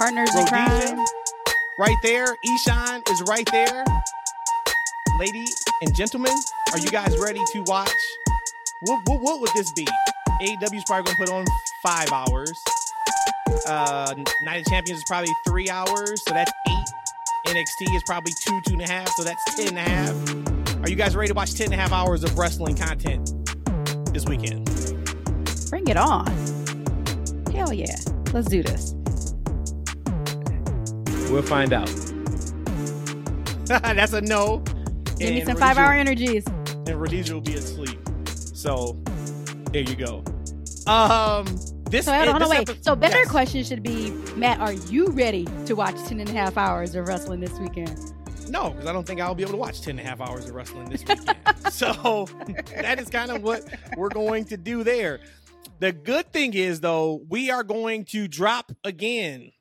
Partners in Rhodesia, crime. right there. Eshaun is right there. Lady and gentlemen, are you guys ready to watch? What, what, what would this be? AEW's probably gonna put on five hours. Uh, Night of Champions is probably three hours, so that's eight. NXT is probably two, two and a half, so that's ten and a half. Are you guys ready to watch ten and a half hours of wrestling content this weekend? Bring it on. Hell yeah. Let's do this. We'll find out. that's a no. Give me And some five hour energies. and Rhodesia will be asleep. So there you go. Um, this. So hold on, hold on, this wait. epi- So better yes. question should be, Matt, are you ready to watch 10 and a half hours of wrestling this weekend? No, because I don't think I'll be able to watch 10 and a half hours of wrestling this weekend. so that is kind of what we're going to do there. The good thing is, though, we are going to drop again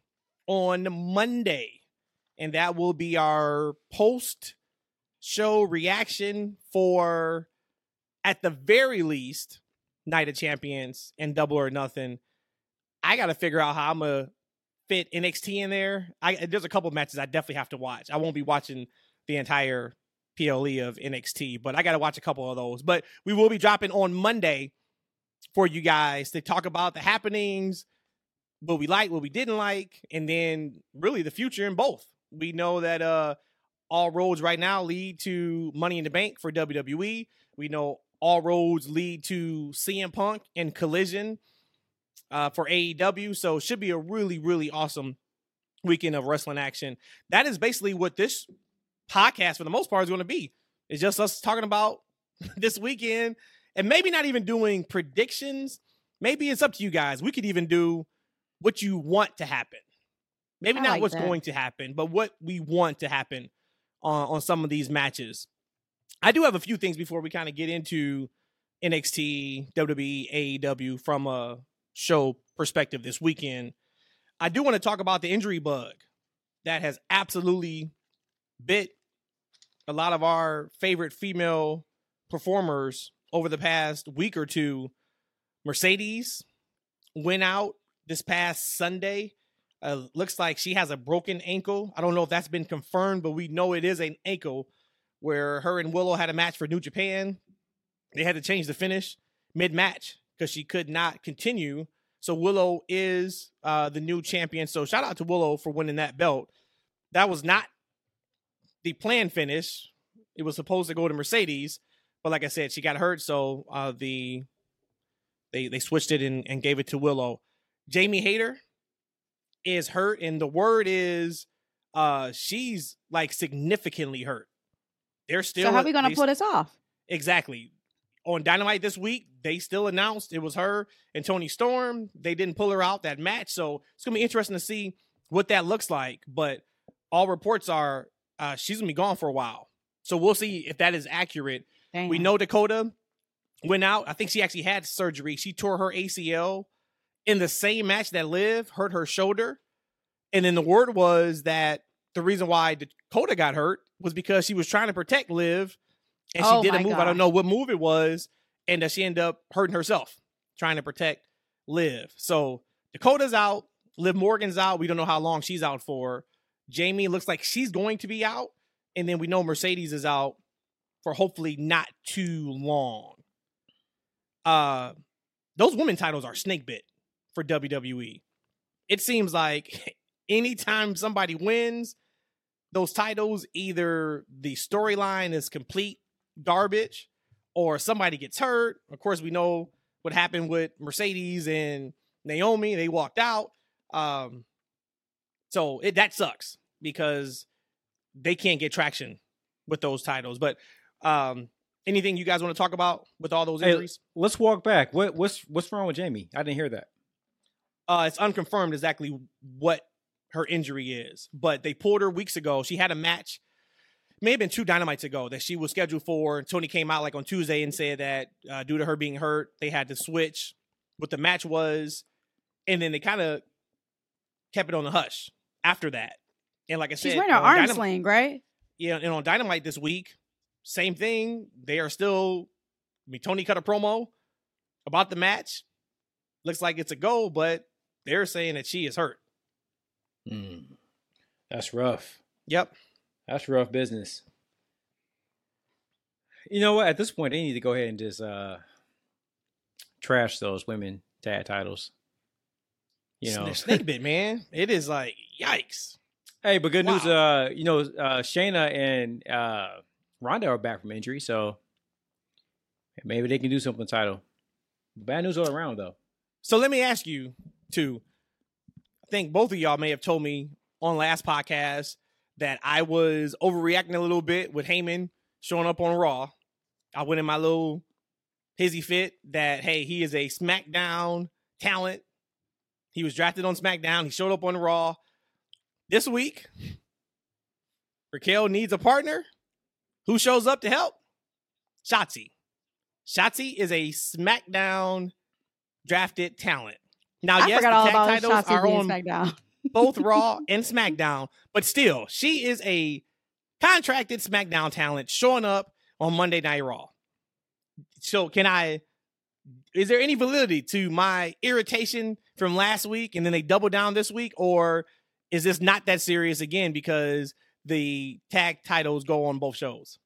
on Monday, and that will be our post show reaction for, at the very least, Night of Champions and Double or Nothing. I got to figure out how I'm going to fit NXT in there. I there's a couple matches I definitely have to watch. I won't be watching the entire PLE of NXT, but I got to watch a couple of those. But we will be dropping on Monday for you guys to talk about the happenings, what we like, what we didn't like, and then really the future in both. We know that uh all roads right now lead to Money in the Bank for WWE. We know all roads lead to CM Punk and Collision uh, for AEW. So it should be a really, really awesome weekend of wrestling action. That is basically what this podcast, for the most part, is going to be. It's just us talking about this weekend and maybe not even doing predictions. Maybe it's up to you guys. We could even do what you want to happen. Maybe I not like what's that. going to happen, but what we want to happen on, on some of these matches. I do have a few things before we kind of get into NXT, WWE, AEW from a show perspective this weekend. I do want to talk about the injury bug that has absolutely bit a lot of our favorite female performers over the past week or two. Mercedes went out this past Sunday. Uh, looks like she has a broken ankle. I don't know if that's been confirmed, but we know it is an ankle where her and Willow had a match for New Japan. They had to change the finish mid match because she could not continue. So Willow is uh, the new champion. So shout out to Willow for winning that belt. That was not the planned finish. It was supposed to go to Mercedes, but like I said, she got hurt, so uh, the they they switched it and, and gave it to Willow. Jamie Hayter is hurt, and the word is uh she's like significantly hurt. They're still so how are we going to they- pull this off? Exactly. On Dynamite this week, they still announced it was her and Toni Storm. They didn't pull her out that match, so it's gonna be interesting to see what that looks like. But all reports are uh, she's gonna be gone for a while, so we'll see if that is accurate. Damn. We know Dakota went out. I think she actually had surgery. She tore her ACL in the same match that Liv hurt her shoulder, and then the word was that the reason why Dakota got hurt was because she was trying to protect Liv, and she Oh did a move. I don't know what move it was, and that she ended up hurting herself trying to protect Liv. So Dakota's out. Liv Morgan's out. We don't know how long she's out for. Jamie looks like she's going to be out, and then we know Mercedes is out for hopefully not too long. Uh, those women titles are snake bit for WWE. It seems like anytime somebody wins those titles, either the storyline is complete garbage or somebody gets hurt. Of course, we know what happened with Mercedes and Naomi. They walked out. Um, so it, that sucks because they can't get traction with those titles. But um, anything you guys want to talk about with all those Hey, injuries? Let's walk back. What what's what's wrong with Jamie? I didn't hear that. Uh, it's unconfirmed exactly what her injury is. But they pulled her weeks ago. She had a match, may have been two dynamites ago that she was scheduled for. Tony came out like on Tuesday and said that uh, due to her being hurt, they had to switch what the match was, and then they kind of kept it on the hush after that. And like I said, She's wearing her on arm Dynam- sling, right? yeah, and on Dynamite this week, same thing. They are still. I mean, Tony cut a promo about the match. Looks like it's a go, but they're saying that she is hurt. Hmm. That's rough. Yep. That's rough business. You know what? At this point, they need to go ahead and just uh trash those women tag titles. You know, Snake- bit, man. It is like yikes. hey, but good news. Uh, you know, uh, Shayna and uh Ronda are back from injury, so maybe they can do something with the title. Bad news all around, though. So let me ask you too. I think both of y'all may have told me on last podcast that I was overreacting a little bit with Heyman showing up on Raw. I went in my little hizzy fit that hey, he is a SmackDown talent. He was drafted on SmackDown. He showed up on Raw. This week, Raquel needs a partner. Who shows up to help? Shotzi. Shotzi is a SmackDown drafted talent. Now, I yes, forgot the all tag about titles are on SmackDown. both Raw and SmackDown, but still, she is a contracted SmackDown talent showing up on Monday Night Raw. So, can I? Is there any validity to my irritation from last week, and then they double down this week, or is this not that serious again because the tag titles go on both shows?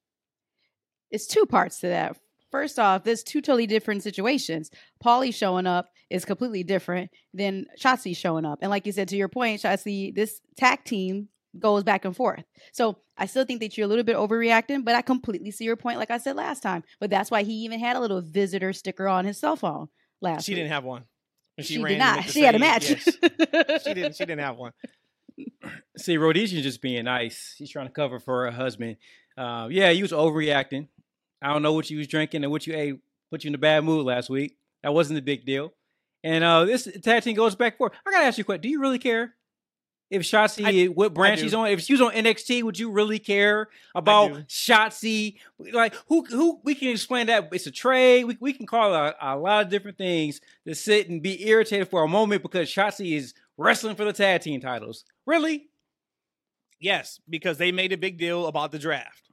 it's two parts to that. First off, there's two totally different situations. Paulie showing up is completely different than Shotzi showing up. And like you said, to your point, Shotzi, this tag team goes back and forth. So I still think that you're a little bit overreacting, but I completely see your point, like I said last time. But that's why he even had a little visitor sticker on his cell phone last She week. didn't have one. When She, ran did not. make the She had a match. yes, she didn't. She didn't have one. See, Rhodesian just being nice. He's trying to cover for her husband. Uh, yeah, he was overreacting. I don't know what you was drinking and what you ate put you in a bad mood last week. That wasn't a big deal. And uh, this tag team goes back and forth. I gotta ask you a question. Do you really care if Shotzi, what branch do. she's on? If she was on NXT, would you really care about. Shotzi? Like who? Who? We can explain that it's a trade. We, we can call a, a lot of different things to sit and be irritated for a moment because Shotzi is wrestling for the tag team titles. Really? Yes, because they made a big deal about the draft.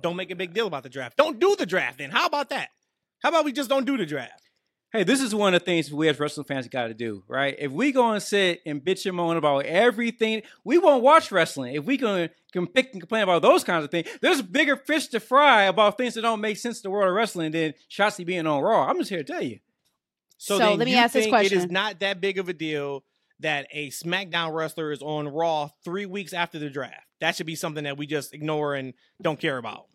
Don't make a big deal about the draft. Don't do the draft then. How about that? How about we just don't do the draft? Hey, this is one of the things we as wrestling fans got to do, right? If we go and sit and bitch and moan about everything, we won't watch wrestling. If we can, can pick and complain about those kinds of things, there's bigger fish to fry about things that don't make sense to the world of wrestling than Shotzi being on Raw. I'm just here to tell you. So then let me ask this question. It is not that big of a deal that a SmackDown wrestler is on Raw three weeks after the draft. That should be something that we just ignore and don't care about.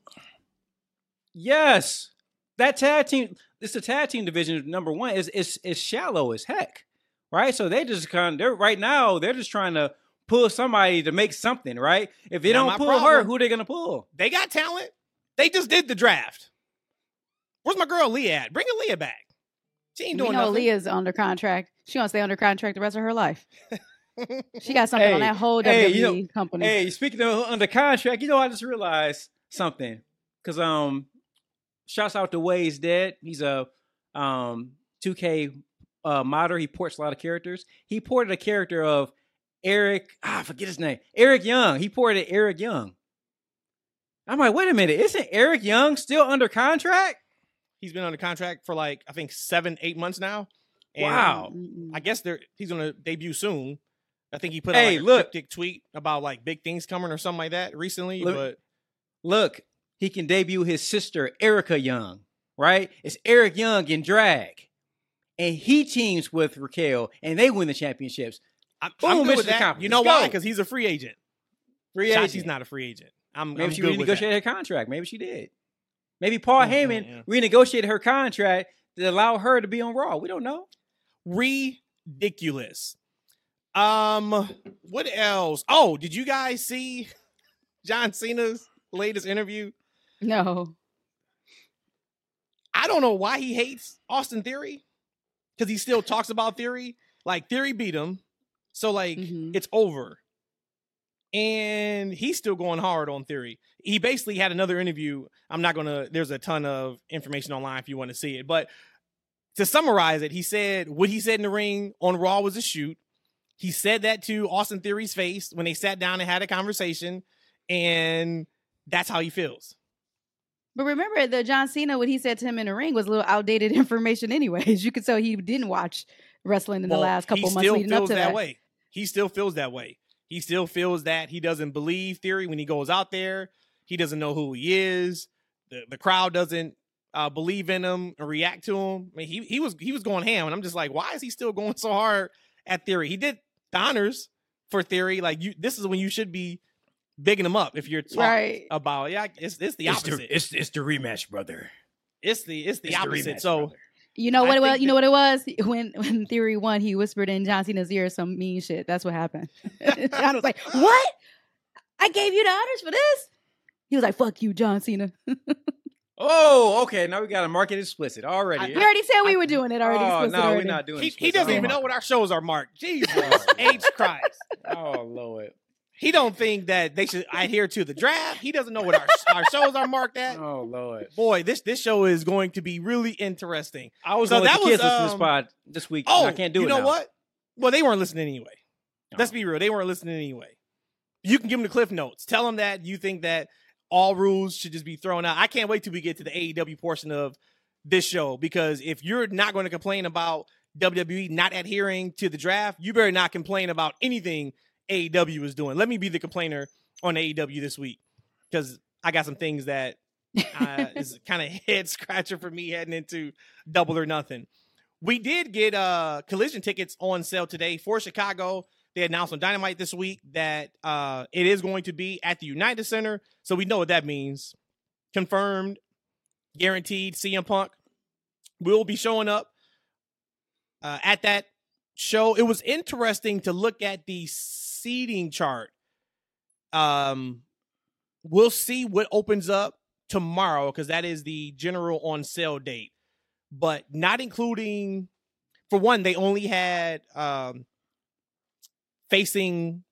Yes, that tag team. It's the tag team division. Number one is is is shallow as heck, right? So they just kind of they're right now. They're just trying to pull somebody to make something, right? If they Not don't my pull her, problem. who they gonna pull? They got talent. They just did the draft. Where's my girl Leah at? Bring Leah back. She ain't we doing know nothing. Leah's under contract. She wants to stay under contract the rest of her life. She got something on that whole WWE hey, you know- company. Hey, speaking of under contract, you know, I just realized something because um, shouts out to Wade's dead. He's a um 2K uh modder. He ports a lot of characters. He ported a character of Eric. Ah, I forget his name. Eric Young. He ported Eric Young. I'm like, wait a minute, isn't Eric Young still under contract? He's been under contract for like I think seven, eight months now. And Wow. I guess they're he's gonna debut soon. I think he put Hey, out like a look. cryptic tweet about like big things coming or something like that recently. Look. but Look, he can debut his sister Erica Young. Right? It's Eric Young in drag, and he teams with Raquel, and they win the championships. I'm, Boom, I'm good with that. You know Let's why? Because he's a free agent. Free agent. not a free agent. I'm, Maybe I'm she good with that. renegotiated her contract. Maybe she did. Maybe Paul Mm, Heyman mm, renegotiated her contract to allow her to be on Raw. We don't know. ridiculous. Um, what else? Oh, did you guys see John Cena's latest interview? No. I don't know why he hates Austin Theory because he still talks about Theory. Like Theory beat him, so like Mhm. it's over. and he's still going hard on theory. He basically had another interview. I'm not gonna. There's a ton of information online if you want to see it, but to summarize it, he said what he said in the ring on Raw was a shoot. He said that to Austin Theory's face when they sat down and had a conversation, and that's how he feels. But remember, the John Cena, what he said to him in the ring was a little outdated information, anyways. You could tell he didn't watch wrestling in the last couple he months leading feels up to that that. way. He still feels that way. He still feels that he doesn't believe Theory when he goes out there. He doesn't know who he is. The the crowd doesn't uh, believe in him or react to him. I mean, he he was he was going ham, and I'm just like, why is he still going so hard at Theory? He did the honors for Theory. Like you, this is when you should be bigging them up if you're talking Right. about yeah. It's it's the opposite. it's, it's the rematch, brother. It's the it's the It's opposite. rematch, so brother. You know I what it was? think You know what it was? When when Theory won, he whispered in John Cena's ear some mean shit. That's what happened. John was like, "What? I gave you the honors for this?" He was like, "Fuck you, John Cena." Oh, okay. Now we got to market explicit already. We already said we I- were doing it already. oh, explicit no, we're not doing he, he doesn't Oh, even know what our shows are marked. Jesus H Christ. Oh, Lord. He don't think that they should adhere to the draft. He doesn't know what our our shows are marked at. Oh, Lord. Boy, this this show is going to be really interesting. I was So that the kids was, to this um, pod this week. Oh, I can't do you it You know now. what? Well, they weren't listening anyway. Let's Oh. be real. They weren't listening anyway. You can give them the cliff notes. Tell them that you think that all rules should just be thrown out. I can't wait till we get to the AEW portion of this show because if you're not going to complain about WWE not adhering to the draft, you better not complain about anything AEW is doing. Let me be the complainer on AEW this week because I got some things that uh, is kind of head scratcher for me heading into double or nothing. We did get uh collision tickets on sale today for Chicago. They announced on Dynamite this week that uh it is going to be at the United Center. So we know what that means. Confirmed, guaranteed CM Punk will be showing up uh, at that show. It was interesting to look at the seating chart. Um we'll see what opens up tomorrow because that is the general on sale date. But not including for one they only had um facing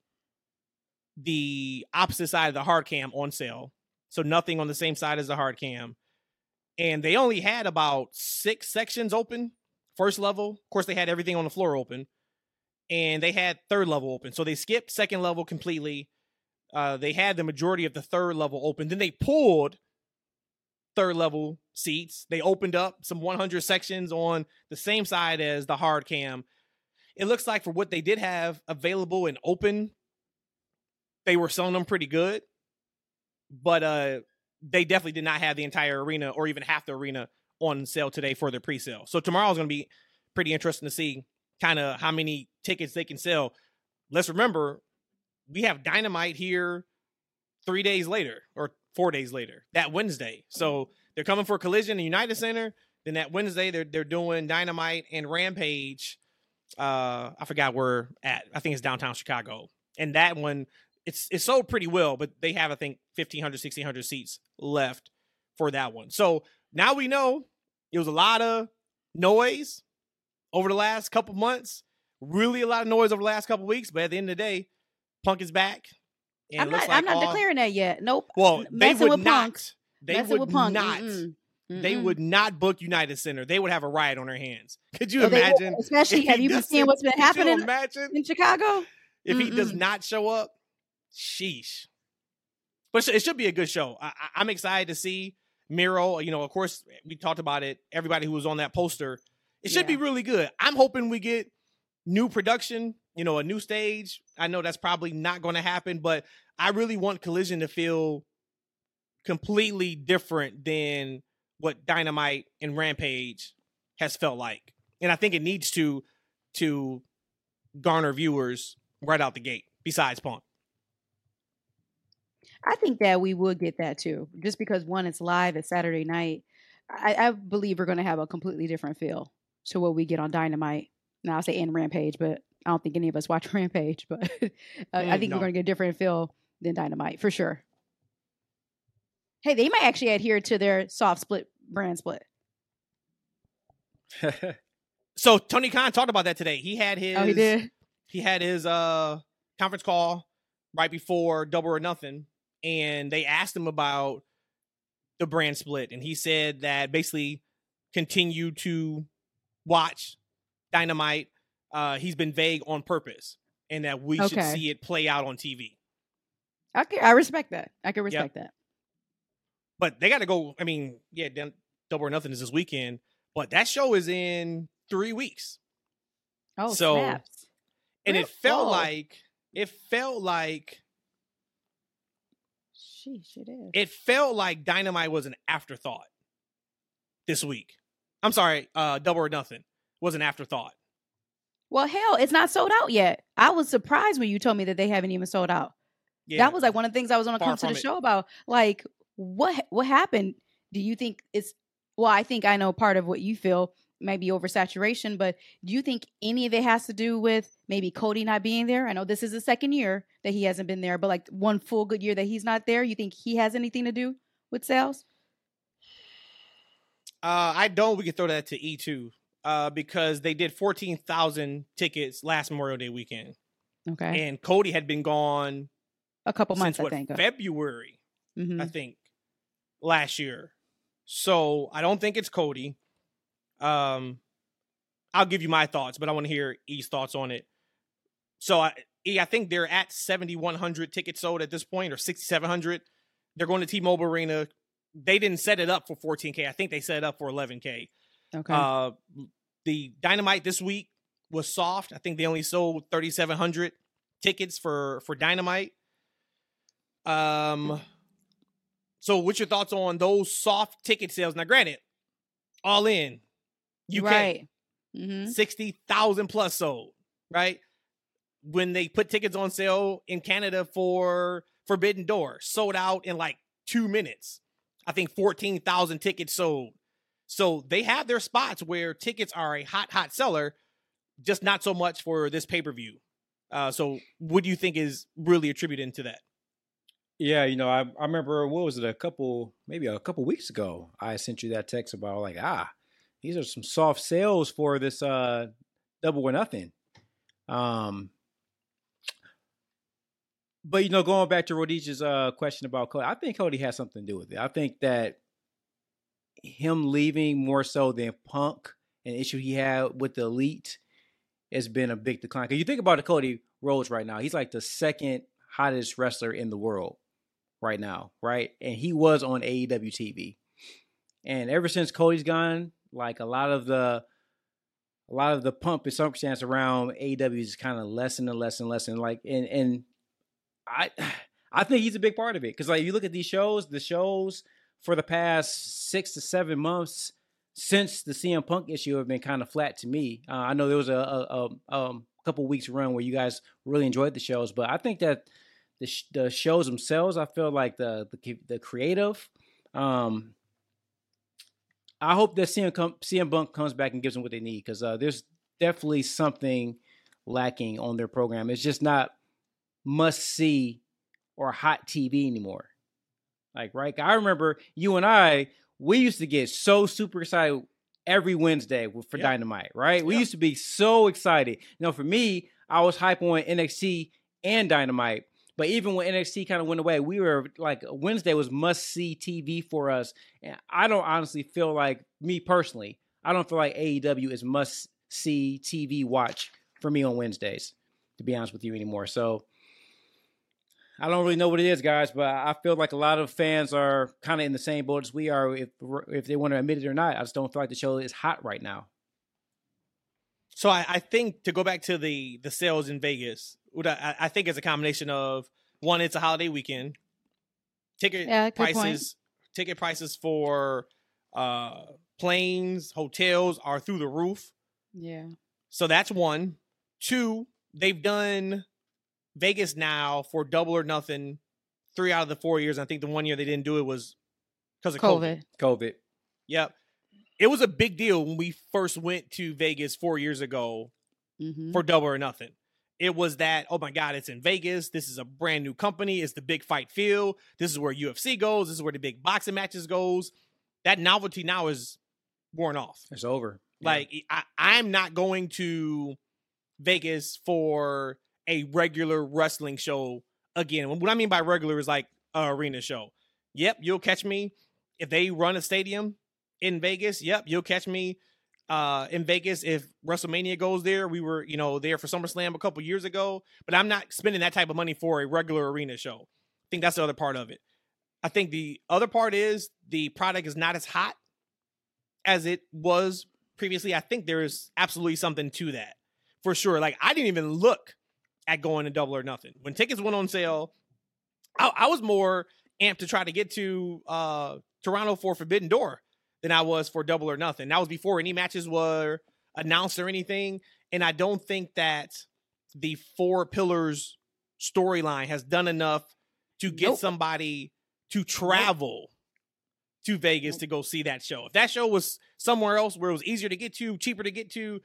the opposite side of the hard cam on sale. So nothing on the same side as the hard cam. And they only had about six sections open first level. Of course they had everything on the floor open and they had third level open so they skipped second level completely uh, they had the majority of the third level open then they pulled third level seats. They opened up some 100 sections on the same side as the hard cam. It looks like for what they did have available and open, they were selling them pretty good. But uh they definitely did not have the entire arena or even half the arena on sale today for their pre-sale. So tomorrow is going to be pretty interesting to see kind of how many tickets they can sell. Let's remember we have Dynamite here 3 days later or 4 days later, that Wednesday. So they're coming for a Collision in United Center. Then that Wednesday they're they're doing Dynamite and Rampage. Uh, I forgot where at. I think it's downtown Chicago. And that one, it's it's sold pretty well, but they have I think 1500, 1600 seats left for that one. So now we know it was a lot of noise over the last couple months. Really a lot of noise over the last couple weeks, but at the end of the day, Punk is back. And I'm not. like I'm not all- declaring that yet. Nope. Well, they Messing would with not. Punk. They Messing would with Punk. not. Mm-mm. They Mm-mm. would not book United Center. They would have a riot on their hands. Could you So they would, imagine? especially, if have you been seeing what's been happening imagine in Chicago? if he does not show up? Sheesh. But it should- be a good show. I, I- I'm excited to see Miro. You know, of course, we talked about it. Everybody who was on that poster, it should be really good. I'm hoping we get new production. You know, a new stage. I know that's probably not going to happen, but I really want Collision to feel completely different than what Dynamite and Rampage has felt like. And I think it needs to to garner viewers right out the gate besides Punk. I think that we would get that too, just because one, it's live, it's Saturday night. I, I believe we're going to have a completely different feel to what we get on Dynamite. Now I say in Rampage, but I don't think any of us watch Rampage. But uh, I Mm, think no. we're going to get a different feel than Dynamite for sure. Hey, they might actually adhere to their soft split brand split. So Tony Khan talked about that today. He had his oh, he did. he had his uh conference call right before Double or Nothing, and they asked him about the brand split, and he said that basically continue to watch Dynamite. Uh, he's been vague on purpose, and that we should see it play out on TV. Okay, I respect that. I can respect that. But they got to go. I mean, yeah, Double or Nothing is this weekend, but that show is in three weeks. Oh, So- snaps. and Real it felt like it felt like Sheesh, it is. it felt like dynamite was an afterthought this week i'm sorry uh double or nothing was an afterthought well, hell, it's not sold out yet. I was surprised when you told me that they haven't even sold out. yeah That was like one of the things I was going to come to the it. show about. Like, what what happened? Do you think it's well? I think I know part of what you feel maybe oversaturation, but do you think any of it has to do with maybe Cody not being there? I know this is the second year that he hasn't been there, but like one full good year that he's not there. You think he has anything to do with sales? Uh i don't we could throw that to e2 uh because they did 14000 tickets last memorial day weekend Okay, and cody had been gone a couple months, since what I think. february Mhm. I think, last year. So I don't think it's Cody. Um, I'll give you my thoughts, but I want to hear E's thoughts on it. So I, E, I think they're at 7,100 tickets sold at this point, or 6,700. They're going to T-Mobile Arena. They didn't set it up for 14k. I think they set it up for 11k. Okay, Uh, the Dynamite this week was soft. I think they only sold 3,700 tickets for for Dynamite. Um, so what's your thoughts on those soft ticket sales? Now, granted, all in, UK right. hmm sixty thousand plus sold. Right when they put tickets on sale in Canada for Forbidden Door, sold out in like two minutes. I think fourteen thousand tickets sold. So they have their spots where tickets are a hot, hot seller, just not so much for this pay per view. Uh, so, what do you think is really attributed to that? Yeah, you know, I, I remember what was it a couple maybe a couple weeks ago. I sent you that text about like ah, these are some soft sales for this uh double or nothing. Um, but you know, going back to Rhodesia's uh question about Cody, I think Cody has something to do with it. I think that him leaving more so than Punk, an issue he had with the elite, has been a big decline. Because you think about the Cody Rhodes right now, he's like the second hottest wrestler in the world right now, right? And he was on AEW TV. And ever since Cody's gone, like a lot of the a lot of the pump and circumstance around AEW is kind of lessen and less and less and like and and I I think he's a big part of it because like you look at these shows, the shows for the past six to seven months since the CM Punk issue have been kind of flat to me. Uh, I know there was a, a, a um, couple weeks run where you guys really enjoyed the shows, but I think that the sh- the shows themselves, I feel like the the, the creative. Um, I hope that CM, CM Punk comes back and gives them what they need because uh, there's definitely something lacking on their program. It's just not must see or hot TV anymore. Like, right? I remember you and I, we used to get so super excited every Wednesday for. Dynamite, right? We used to be so excited. You know, for me, I was hype on NXT and Dynamite. But even when NXT kind of went away, we were like Wednesday was must see TV for us. And I don't honestly feel like me personally, I don't feel like AEW is must see TV watch for me on Wednesdays, to be honest with you anymore. So I don't really know what it is, guys, but I feel like a lot of fans are kind of in the same boat as we are, if if they want to admit it or not. I just don't feel like the show is hot right now. So I, I think to go back to the the sales in Vegas, what I, I think it's a combination of one, it's a holiday weekend, ticket Yeah, good point. prices, ticket prices for uh planes, hotels are through the roof. Yeah. So that's one. Two, they've done Vegas now for double or nothing three out of the four years. I think the one year they didn't do it was because of COVID. COVID. COVID. Yep. It was a big deal when we first went to Vegas four years ago hmm for double or nothing. It was that, oh my God, it's in Vegas. This is a brand new company. It's the big fight field. This is where UFC goes. This is where the big boxing matches goes. That novelty now is worn off. It's over. Yeah. Like I, I'm not going to Vegas for a regular wrestling show again, what I mean by regular is like a arena show. Yep, you'll catch me if they run a stadium in Vegas. Yep, you'll catch me uh in Vegas if WrestleMania goes there. We were, you know, there for SummerSlam a couple years ago, but I'm not spending that type of money for a regular arena show. I think that's the other part of it. I think the other part is the product is not as hot as it was previously. I think there is absolutely something to that for sure. Like I didn't even look at going to double or nothing. When tickets went on sale, I, I was more amped to try to get to uh Toronto for Forbidden Door than I was for double or nothing. That was before any matches were announced or anything. And I don't think that the four pillars storyline has done enough to get Nope. somebody to travel to Vegas to go see that show. If that show was somewhere else where it was easier to get to, cheaper to get to,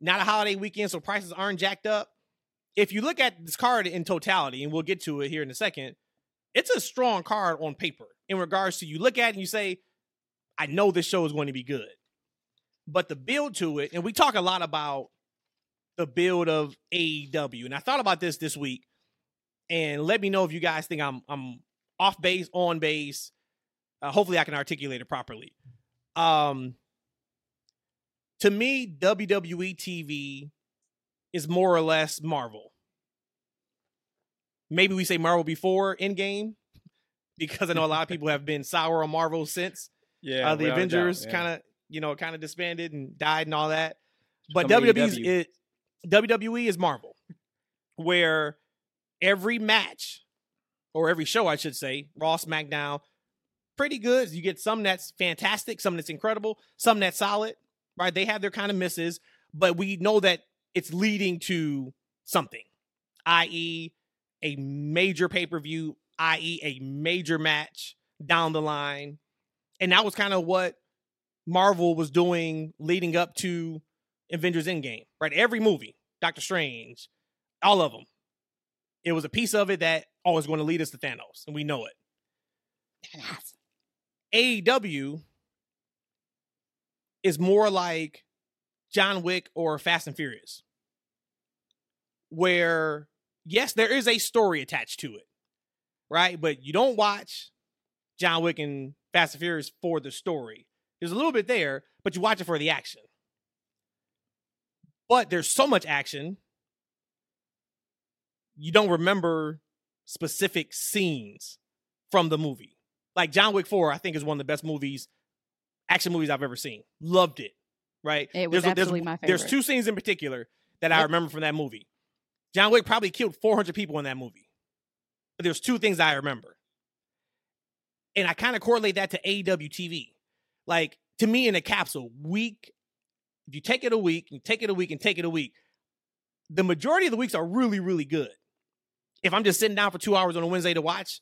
not a holiday weekend, so prices aren't jacked up. If you look at this card in totality, and we'll get to it here in a second, it's a strong card on paper in regards to you look at it and you say, I know this show is going to be good. But the build to it, and we talk a lot about the build of AEW, and I thought about this this week, and let me know if you guys think I'm I'm off base, on base. Uh, hopefully, I can articulate it properly. Um, to me, WWE TV is more or less Marvel. Maybe we say Marvel before Endgame, because I know a lot of people have been sour on Marvel since Yeah, uh, the Avengers kind of you know kind of disbanded and died and all that. But WWE's it, WWE is Marvel, where every match or every show, I should say, Raw, SmackDown, pretty good. You get some that's fantastic, some that's incredible, some that's solid. Right? They have their kind of misses, but we know that it's leading to something, i.e., a major pay per view, i.e., a major match down the line. And that was kind of what Marvel was doing leading up to Avengers Endgame, right? Every movie, Doctor Strange, all of them. It was a piece of it that oh, always going to lead us to Thanos, and we know it. AEW is more like John Wick or Fast and Furious, where yes, there is a story attached to it, right? But you don't watch John Wick and Fast and Furious for the story. There's a little bit there, but you watch it for the action. But there's so much action, you don't remember specific scenes from the movie. Like John Wick 4, I think is one of the best movies, action movies I've ever seen. Loved it. Right? It was there's, a- there's- absolutely my There's two scenes in particular that I remember from that movie. John Wick probably killed 400 people in that movie. But there's two things I remember. And I kind of correlate that to AEW TV. Like, to me, in a capsule, week, if you take it a week, you take it a week, and take it a week, the majority of the weeks are really, really good. If I'm just sitting down for two hours on a Wednesday to watch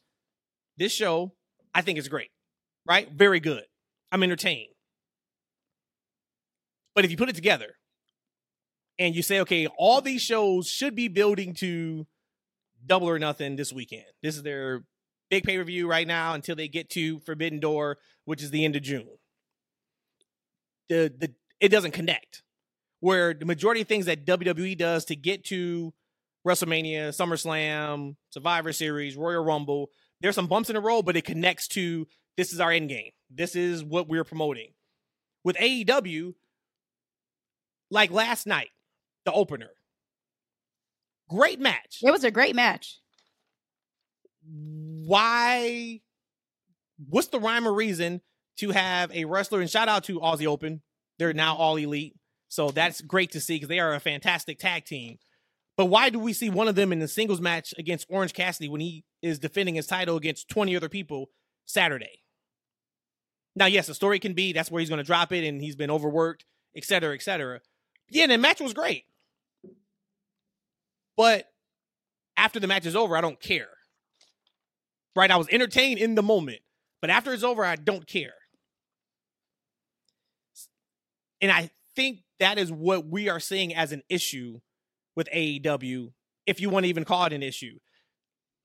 this show, I think it's great, right? Very good. I'm entertained. But if you put it together and you say, okay, all these shows should be building to double or nothing this weekend. This is their big pay per view right now until they get to Forbidden Door, which is the end of June. The the it doesn't connect. Where the majority of things that WWE does to get to WrestleMania, SummerSlam, Survivor Series, Royal Rumble, there's some bumps in the road, but it connects to this is our end game. This is what we're promoting. With AEW, like last night, the opener. Great match. It was a great match. Why? What's the rhyme or reason to have a wrestler? And shout out to Aussie Open. They're now all elite. So that's great to see because they are a fantastic tag team. But why do we see one of them in the singles match against Orange Cassidy when he is defending his title against 20 other people Saturday? Now, yes, the story can be that's where he's going to drop it and he's been overworked, et cetera, et cetera. Yeah, the match was great. But after the match is over, I don't care. Right? I was entertained in the moment, but after it's over, I don't care. And I think that is what we are seeing as an issue with AEW, if you want to even call it an issue.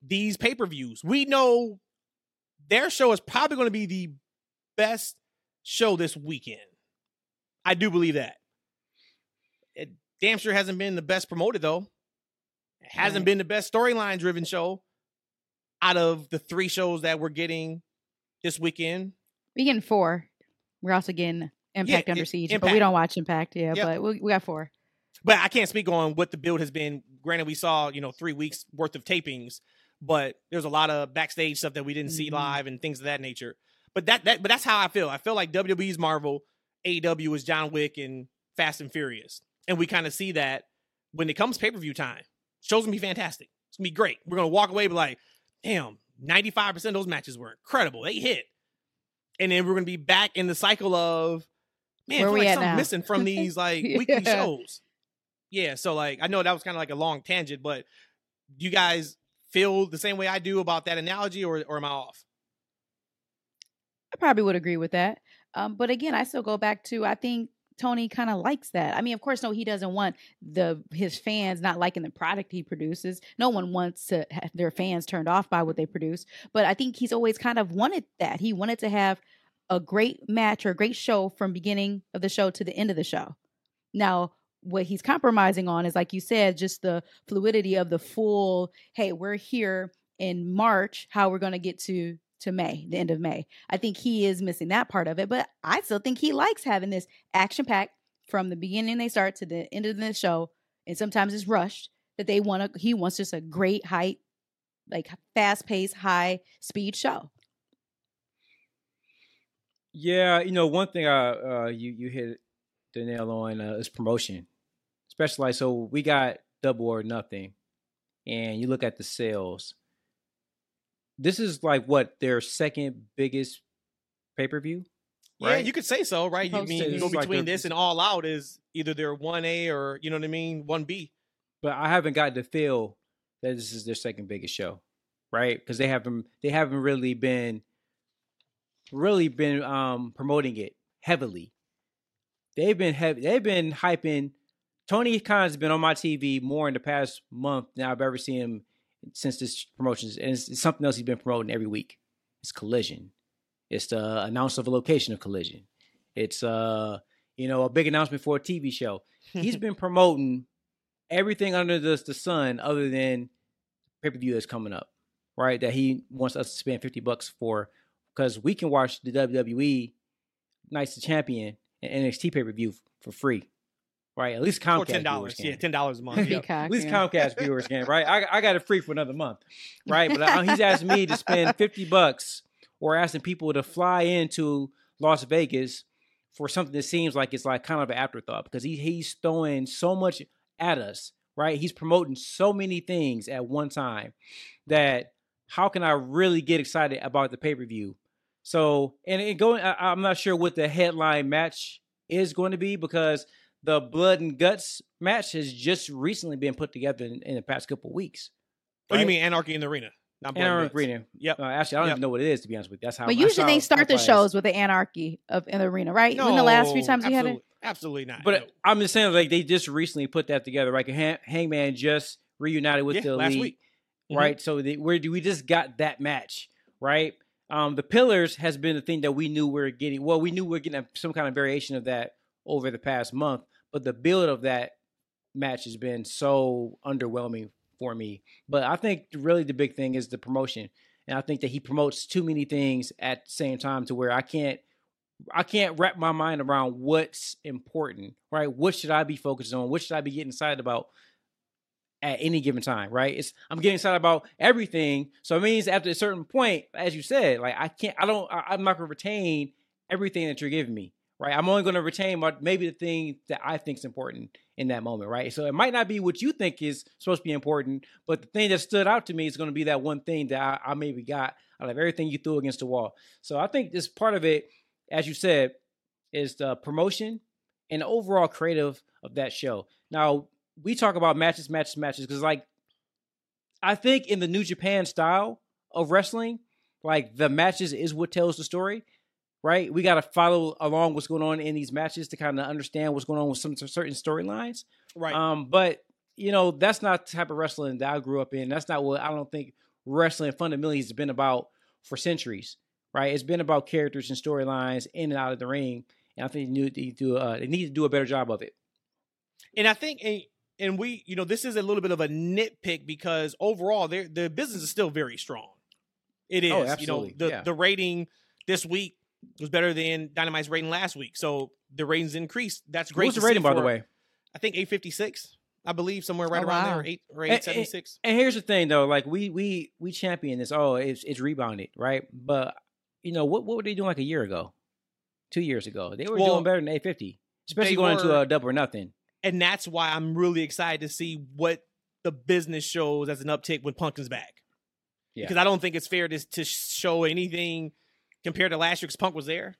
These pay per views, we know their show is probably going to be the best show this weekend. I do believe that. It damn sure hasn't been the best promoted, though. Hasn't Right. been the best storyline driven show. out of the three shows that we're getting this weekend. We getting four. We're also getting Impact Yeah, Under Siege, but we don't watch Impact. Yeah, Yep. but we, we got four. But I can't speak on what the build has been. Granted, we saw you know three weeks worth of tapings, but there's a lot of backstage stuff that we didn't see Mhm. live and things of that nature. But that that but that's how I feel. I feel like WWE's Marvel, AEW is John Wick and Fast and Furious, and we kind of see that when it comes pay per view time. Show's gonna be fantastic. It's gonna be great. We're gonna walk away be like, damn, ninety five percent of those matches were incredible. They hit, and then we're gonna be back in the cycle of man, I Where feel like at something's now? missing from these like weekly shows. Yeah, so like I know that was kind of like a long tangent, but do you guys feel the same way I do about that analogy, or or am I off? I probably would agree with that. Um, but again, I still go back to I think Tony kind of likes that. I mean, of course, no, he doesn't want the his fans not liking the product he produces. No one wants to have their fans turned off by what they produce. But I think he's always kind of wanted that. He wanted to have a great match or a great show from beginning of the show to the end of the show. Now, what he's compromising on is like you said, just the fluidity of the full, hey, we're here in March, how we're going to get to to May, the end of May. I think he is missing that part of it, but I still think he likes having this action pack from the beginning they start to the end of the show, and sometimes it's rushed. That they want to, he wants just a great height, like fast paced, high speed show. Yeah, you know, one thing uh, uh you you hit the nail on uh, is promotion. Especially like so we got double or nothing. And you look at the sales. This is like what their second biggest pay-per-view, Yeah, you could say so, right? You mean you go is like between this and All Out is either their one A or you know what I mean, one B. but I haven't got to feel that this is their second biggest show, right? Because they haven't they haven't really been really been um promoting it heavily. They've been heavy. They've been hyping. Tony Khan's been on my TV more in the past month than I've ever seen him since this promotions, and it's, it's something else he's been promoting every week. It's Collision. It's the announcement of a location of Collision. It's uh you know a big announcement for a TV show. He's been promoting everything under the, the sun other than pay per view that's coming up, right? That he wants us to spend 50 bucks for because we can watch the WWE Nights of Champion and NXT pay per view for free, right? At least Comcast for ten viewers dollars. can. Yeah, ten dollars a month. Yep. Peacock, At least yeah. Comcast viewers can, right? I, I got it free for another month, right? But uh, he's asking me to spend 50 bucks or asking people to fly into Las Vegas for something that seems like it's like kind of an afterthought because he, he's throwing so much at us, right? He's promoting so many things at one time that how can I really get excited about the pay per view? So, and it going, I, I'm not sure what the headline match is going to be because the blood and guts match has just recently been put together in, in the past couple weeks. Oh, you mean Anarchy in the Arena? Not Blood and Anarchy Guts. Arena? Yep. Uh, actually, I don't Yep. even know what it is to be honest with you. That's how. But that's usually they start the hype I is. shows with the anarchy of in the arena, right? when the last few times we had it, absolutely- Absolutely not. But no. I'm just saying, like they just recently put that together. Like Hang- Hangman just reunited with Yeah, the last elite, week. Mhm. right? So they, where do we just got that match, right? Um, the pillars has been the thing that we knew we are getting. Well, we knew we are getting some kind of variation of that over the past month, but the build of that match has been so underwhelming for me. But I think really the big thing is the promotion, and I think that he promotes too many things at the same time to where I can't. I can't wrap my mind around what's important, right? What should I be focused on? What should I be getting excited about at any given time, right? It's I'm getting excited about everything. So it means after a certain point, as you said, like I can't, I don't, I, I'm not gonna retain everything that you're giving me, right? I'm only gonna retain my, maybe the thing that I think is important in that moment, right? So it might not be what you think is supposed to be important, but the thing that stood out to me is gonna be that one thing that I, I maybe got out of everything you threw against the wall. So I think this part of it, as you said, is the promotion and the overall creative of that show. Now, we talk about matches, matches, matches, because like I think in the New Japan style of wrestling, like the matches is what tells the story, right? We got to follow along what's going on in these matches to kind of understand what's going on with some certain storylines. right. Um, but you know, that's not the type of wrestling that I grew up in. That's not what I don't think wrestling fundamentally has been about for centuries, right? It's been about characters and storylines in and out of the ring, and I think they need to do uh, they need to do a better job of it. And I think, and, and we, you know, this is a little bit of a nitpick because overall, their the business is still very strong. It is. Oh, You know, the Yeah. the rating this week was better than Dynamite's rating last week. So the ratings increased. That's great. was the rating, by the way? I think 856, I believe, somewhere right Oh, around wow. there, eight or Eh, eh, 876. And here's the thing, though, like we we we champion this. Oh, it's it's rebounded, right? But you know what? What were they doing like a year ago, two years ago? They were Well, doing better than 850, especially they going into a double or nothing. and that's why I'm really excited to see what the business shows as an uptick when Punk is back. Yeah. Because I don't think it's fair to to show anything compared to last year because Punk was there.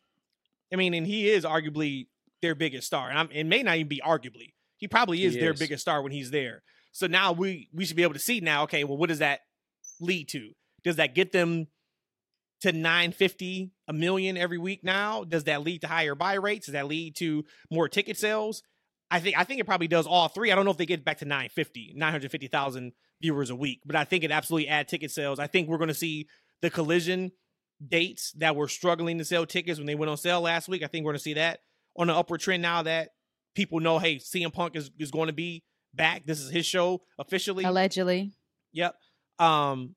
I mean, and he is arguably their biggest star. And I'm, it may not even be arguably. He probably is He their is. biggest star when he's there. So now we we should be able to see now. Okay, well, what does that lead to? Does that get them to 950 a million every week now? Does that lead to higher buy rates? Does that lead to more ticket sales? I think I think it probably does all three. I don't know if they get back to 950, 950,000 viewers a week, but I think it absolutely add ticket sales. I think we're going to see the collision dates that were struggling to sell tickets when they went on sale last week. I think we're going to see that on an upward trend now that people know, hey, CM Punk is, is going to be back. This is his show officially. Allegedly. Yep. Um.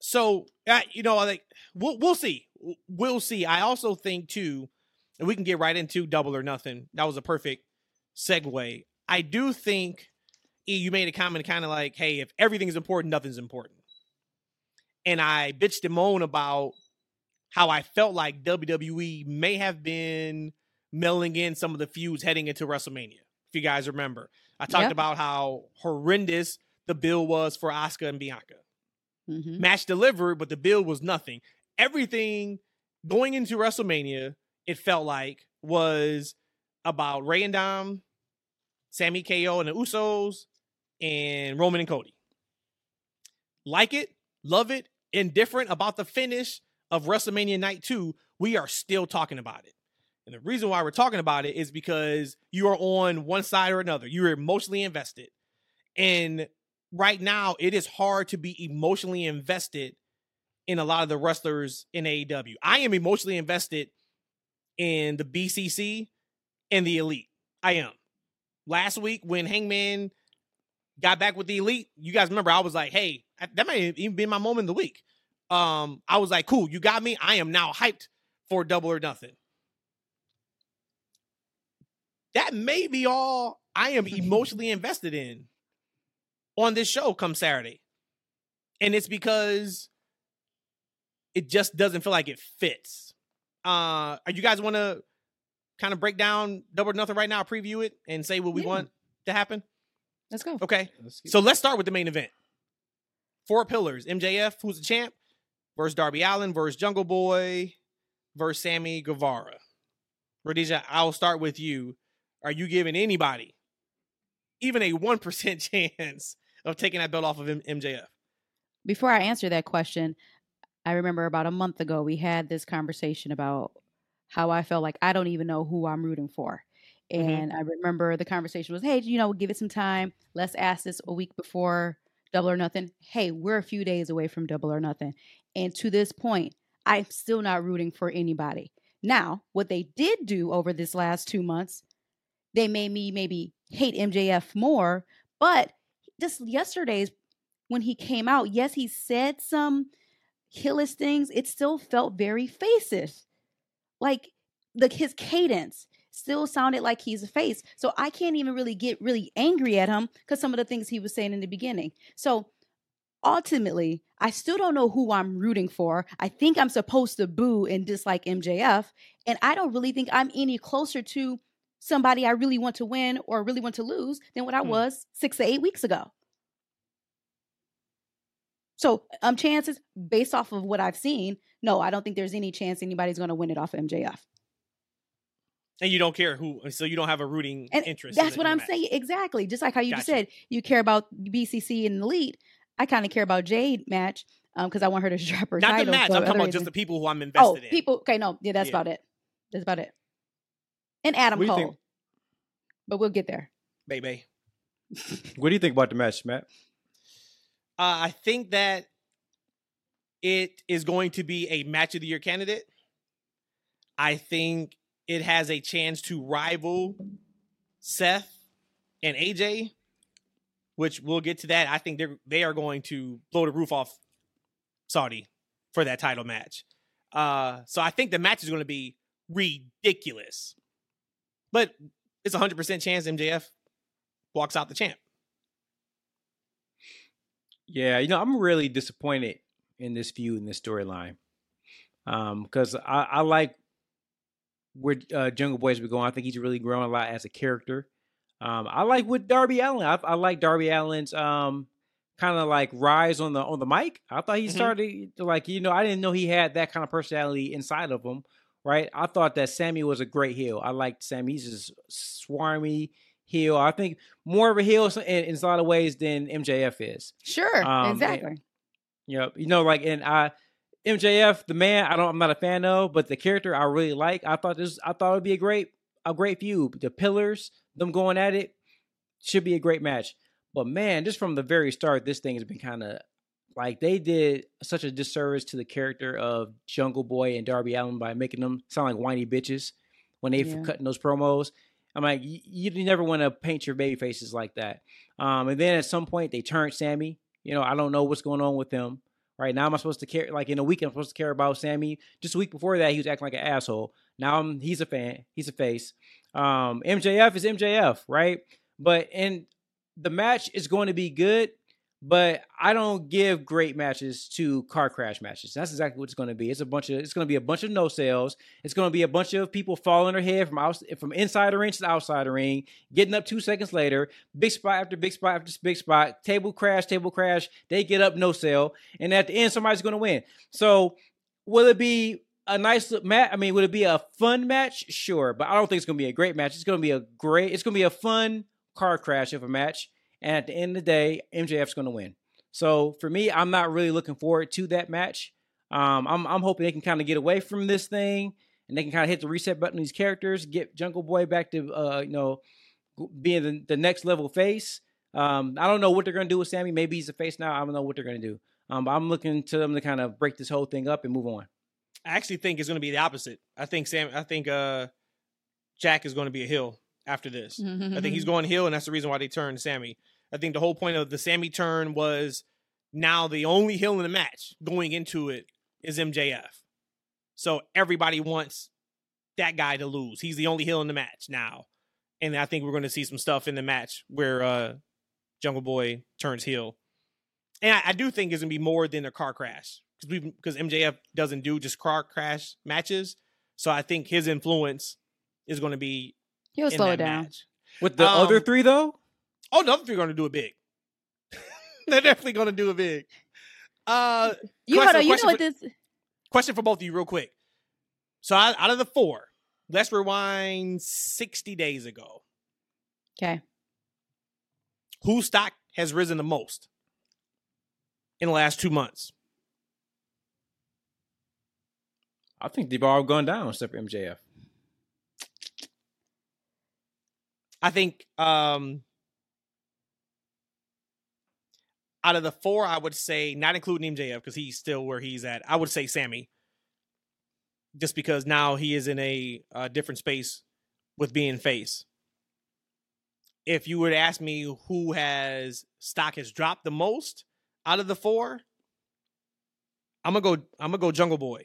So uh, you know, I like we'll we'll see. We'll see. I also think too, and we can get right into double or nothing. That was a perfect segue. I do think you made a comment kind of like, "Hey, if everything's important, nothing's important." And I bitched and moaned about how I felt like WWE may have been mailing in some of the feuds heading into WrestleMania. If you guys remember, I talked Yep. about how horrendous the bill was for Asuka and Bianca. hmm Match delivered, but the bill was nothing. Everything going into WrestleMania, it felt like was about Rey and Dom, Sami KO and the Usos, and Roman and Cody. Like it, love it, indifferent about the finish of WrestleMania Night 2, we are still talking about it. And the reason why we're talking about it is because you are on one side or another. You're emotionally invested. And right now, it is hard to be emotionally invested in a lot of the wrestlers in AEW. I am emotionally invested in the BCC and the Elite. I am. Last week, when Hangman got back with the Elite, you guys remember I was like, hey, that might even been my moment of the week. Um, I was like, cool, you got me. I am now hyped for double or nothing. That may be all I am emotionally invested in on this show come Saturday. And it's because it just doesn't feel like it fits. Uh are you guys want to kind of break down double or nothing right now, preview it, and say what we Yeah. want to happen? Let's go. Okay. Let's So let's start with the main event. Four pillars: MJF, who's the champ, versus Darby Allin, versus Jungle Boy, versus Sammy Guevara. Rhodesia, I'll start with you. Are you giving anybody even a one percent chance of taking that belt off of M- MJF? Before I answer that question, I remember about a month ago we had this conversation about how I felt like I don't even know who I'm rooting for. Mhm. And I remember the conversation was, hey, you know, give it some time. Let's ask this a week before Double or Nothing. Hey, we're a few days away from Double or Nothing. And to this point, I'm still not rooting for anybody. Now, what they did do over this last two months, they made me maybe hate MJF more. But just yesterday's when he came out, yes, he said some hillish things. It still felt very faces. Like the his cadence still sounded like he's a face. So I can't even really get really angry at him because some of the things he was saying in the beginning. So ultimately, I still don't know who I'm rooting for. I think I'm supposed to boo and dislike MJF. And I don't really think I'm any closer to somebody I really want to win or really want to lose than what I Hmm. was six to eight weeks ago. So, um, chances based off of what I've seen, no, I don't think there's any chance anybody's going to win it off of MJF. And you don't care who, so you don't have a rooting And interest. That's the- what I'm match. saying. Exactly. Just like how you just Gotcha. said, you care about BCC and Elite. I kind of care about Jade match because I want her to drop her Not the match. I'm talking about just the people who I'm invested oh in. people. Okay, no, yeah, that's Yeah. about it. That's about it. And Adam What Cole, think- but we'll get there. baby. What do you think about the match, Matt? Uh, I think that it is going to be a match of the year candidate. I think it has a chance to rival Seth and AJ, which we'll get to that. I think they're they are going to blow the roof off Saudi for that title match. Uh, so I think the match is going to be ridiculous. But it's a 100% chance MJF walks out the champ. Yeah, you know, I'm really disappointed in this feud in this storyline. Um, because I, I like where uh, Jungle Boy's been going. I think he's really grown a lot as a character. Um, I like with Darby Allin. I, I like Darby Allin's um kind of like rise on the on the mic. I thought he Mhm. started to like you know I didn't know he had that kind of personality inside of him. Right, I thought that Sammy was a great heel. I liked Sammy. He's just swarmy heel. I think more of a heel in, in a lot of ways than MJF is. Sure, Um, and- exactly. Yep. You know, like and I MJF, the man, I don't I'm not a fan of, but the character I really like. I thought this I thought it would be a great a great feud. The pillars, them going at it, should be a great match. But man, just from the very start, this thing has been kind of like they did such a disservice to the character of Jungle Boy and Darby Allin by making them sound like whiny bitches when they Yeah. cutting those promos. I'm like, you, you never want to paint your baby faces like that. Um, and then at some point they turned Sammy. You know, I don't know what's going on with them. Right now, am I supposed to care? Like in a week, I'm supposed to care about Sammy. Just a week before that, he was acting like an asshole. Now I'm, he's a fan. He's a face. Um, MJF is MJF, right? But in the match is going to be good, but I don't give great matches to car crash matches. That's exactly what it's going to be. It's a bunch of it's going to be a bunch of no sales. It's going to be a bunch of people falling their head from out, from inside the ring to the outside the ring, getting up two seconds later, big spot after big spot after big spot, table crash, table crash. They get up, no sale, and at the end somebody's going to win. So will it be a nice match? I mean, would it be a fun match? Sure, but I don't think it's going to be a great match. It's going to be a great. It's going to be a fun car crash of a match. And at the end of the day, MJF's going to win. So for me, I'm not really looking forward to that match. Um, I'm I'm hoping they can kind of get away from this thing and they can kind of hit the reset button on these characters, get Jungle Boy back to uh, you know being the, the next level face. Um, I don't know what they're gonna do with Sammy. Maybe he's a face now. I don't know what they're gonna do. Um, but I'm looking to them to kind of break this whole thing up and move on. I actually think it's going to be the opposite. I think Sam. I think uh, Jack is going to be a heel after this. I think he's going heel, and that's the reason why they turned Sammy. I think the whole point of the Sammy turn was now the only heel in the match going into it is MJF. So everybody wants that guy to lose. He's the only heel in the match now. And I think we're going to see some stuff in the match where uh, Jungle Boy turns heel. And I, I do think it's going to be more than a car crash because MJF doesn't do just car crash matches. So I think his influence is going to be He'll in slow that it down. match. With the other Um, three though, Oh, the other three are going to do it big. They're definitely going to do it big. Uh, You, hold question- on, you know question what for- this? question for both of you, real quick. So out, out of the four, let's rewind sixty days ago. Okay, Whose stock has risen the most in the last two months? I think they've all gone down except for MJF. I think um out of the four, I would say, not including MJF, because he's still where he's at, I would say Sammy. Just because now he is in a, uh different space with being face. If you were to ask me who has stock has dropped the most out of the four, I'm gonna go. I'm gonna go Jungle Boy.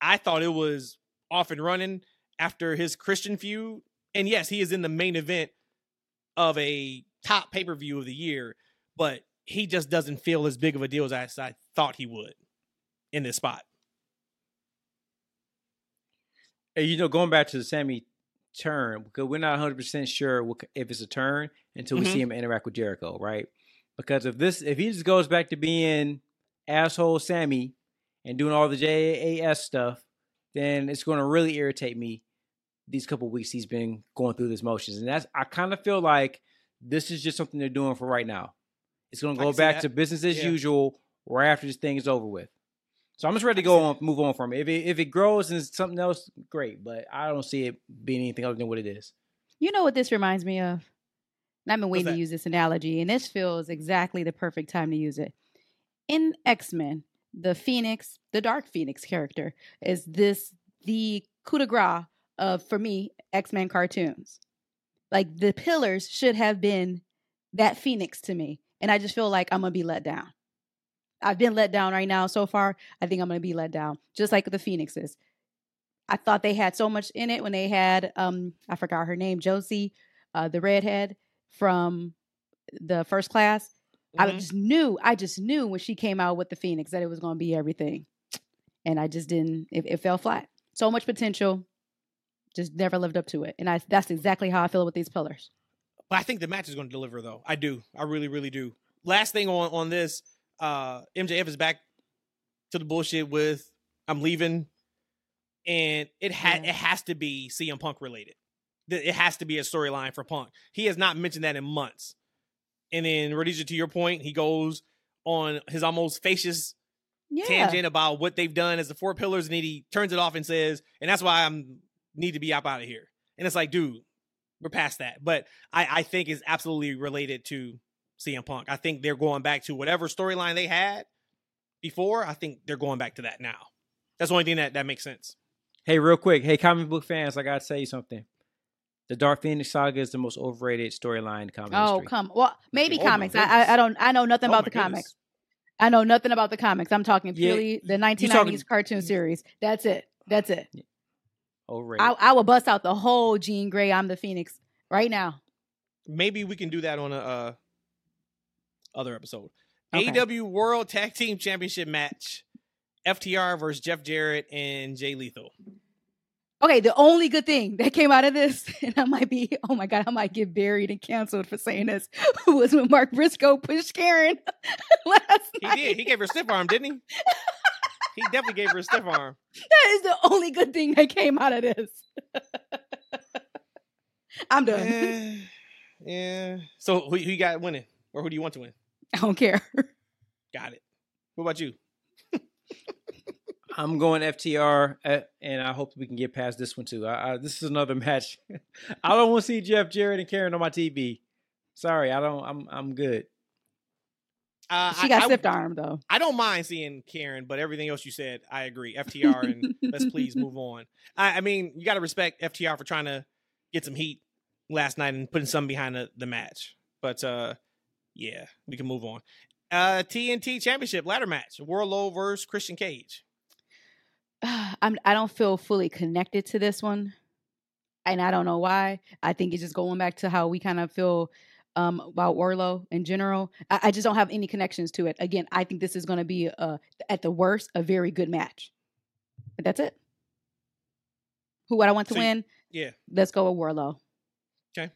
I thought it was off and running after his Christian feud, and yes, he is in the main event of a top pay per view of the year, but he just doesn't feel as big of a deal as I, as I thought he would in this spot. Hey, you know, going back to the Sammy turn, because we're not 100 percent sure if it's a turn until we Mhm. see him interact with Jericho, right? Because if this, if he just goes back to being asshole Sammy and doing all the JAS stuff, then it's going to really irritate me. These couple weeks he's been going through these motions, and that's I kind of feel like this is just something they're doing for right now. It's going to go back to business as Yeah. usual right after this thing is over with. So I'm just ready to go on, move on from it. If it if it grows and it's something else, great. But I don't see it being anything other than what it is. you know what this reminds me of? And I've been waiting to use this analogy, and this feels exactly the perfect time to use it. In X Men, the Phoenix, the Dark Phoenix character, is this the coup de grace of for me X Men cartoons. Like the pillars should have been that Phoenix to me, and I just feel like I'm gonna be let down. I've been let down right now so far. I think I'm to be let down, just like the Phoenixes. I thought they had so much in it when they had um I forgot her name, Josie, uh, the redhead from the first class. I Mhm. just knew, I just knew when she came out with the Phoenix that it was going to be everything, and I just didn't. It, it fell flat. So much potential, just never lived up to it, and I that's exactly how I feel with these pillars. But I think the match is going to deliver, though. I do. I really, really do. Last thing on on this, uh, MJF is back to the bullshit with I'm leaving, and it had Yeah. it has to be CM Punk related. It has to be a storyline for Punk. He has not mentioned that in months. And then Rhodesia, to your point, he goes on his almost facious Yeah, tangent about what they've done as the four pillars, and then he turns it off and says, "And that's why I'm need to be up out of here." And it's like, dude, we're past that. But I, I think it's absolutely related to CM Punk. I think they're going back to whatever storyline they had before. I think they're going back to that now. That's the only thing that that makes sense. Hey, real quick. Hey, comic book fans, I gotta tell you something. The Dark Phoenix saga is the most overrated storyline comic Oh history. come, well maybe Oh, comics. I. I I don't I know nothing Oh, about the goodness. comics. I know nothing about the comics. I'm talking Yeah, purely the 1990s talking- cartoon series. That's it. That's it. Overrated. I, I will bust out the whole Jean Grey. I'm the Phoenix right now. Maybe we can do that on a uh, other episode. Okay. AEW World Tag Team Championship match. FTR versus Jeff Jarrett and Jay Lethal. Okay, the only good thing that came out of this, and I might be, oh my god, I might get buried and canceled for saying this, was when Mark Briscoe pushed Karen last He night. did. He gave her a stiff arm, didn't he? He definitely gave her a stiff arm. That is the only good thing that came out of this. I'm done. Eh, yeah. So who, who you got winning, or who do you want to win? I don't care. Got it. What about you? I'm going FTR, uh, and I hope we can get past this one too. I, I, this is another match. I don't want to see Jeff Jarrett and Karen on my TV. Sorry, I don't. I'm I'm good. Uh, she I- got I, stiff armed though. I don't mind seeing Karen, but everything else you said, I agree. FTR, and let's please move on. I, I mean, you got to respect FTR for trying to get some heat last night and putting some behind the, the match. But uh, yeah, we can move on. Uh, TNT Championship ladder match: Wardlow versus Christian Cage. I'm I don't feel fully connected to this one. And I don't know why. I think it's just going back to how we kind of feel um about Wardlow in general. I, I just don't have any connections to it. Again, I think this is gonna be uh at the worst, a very good match. But that's it. Who would I want to So win? Yeah, Let's go with Wardlow. Okay.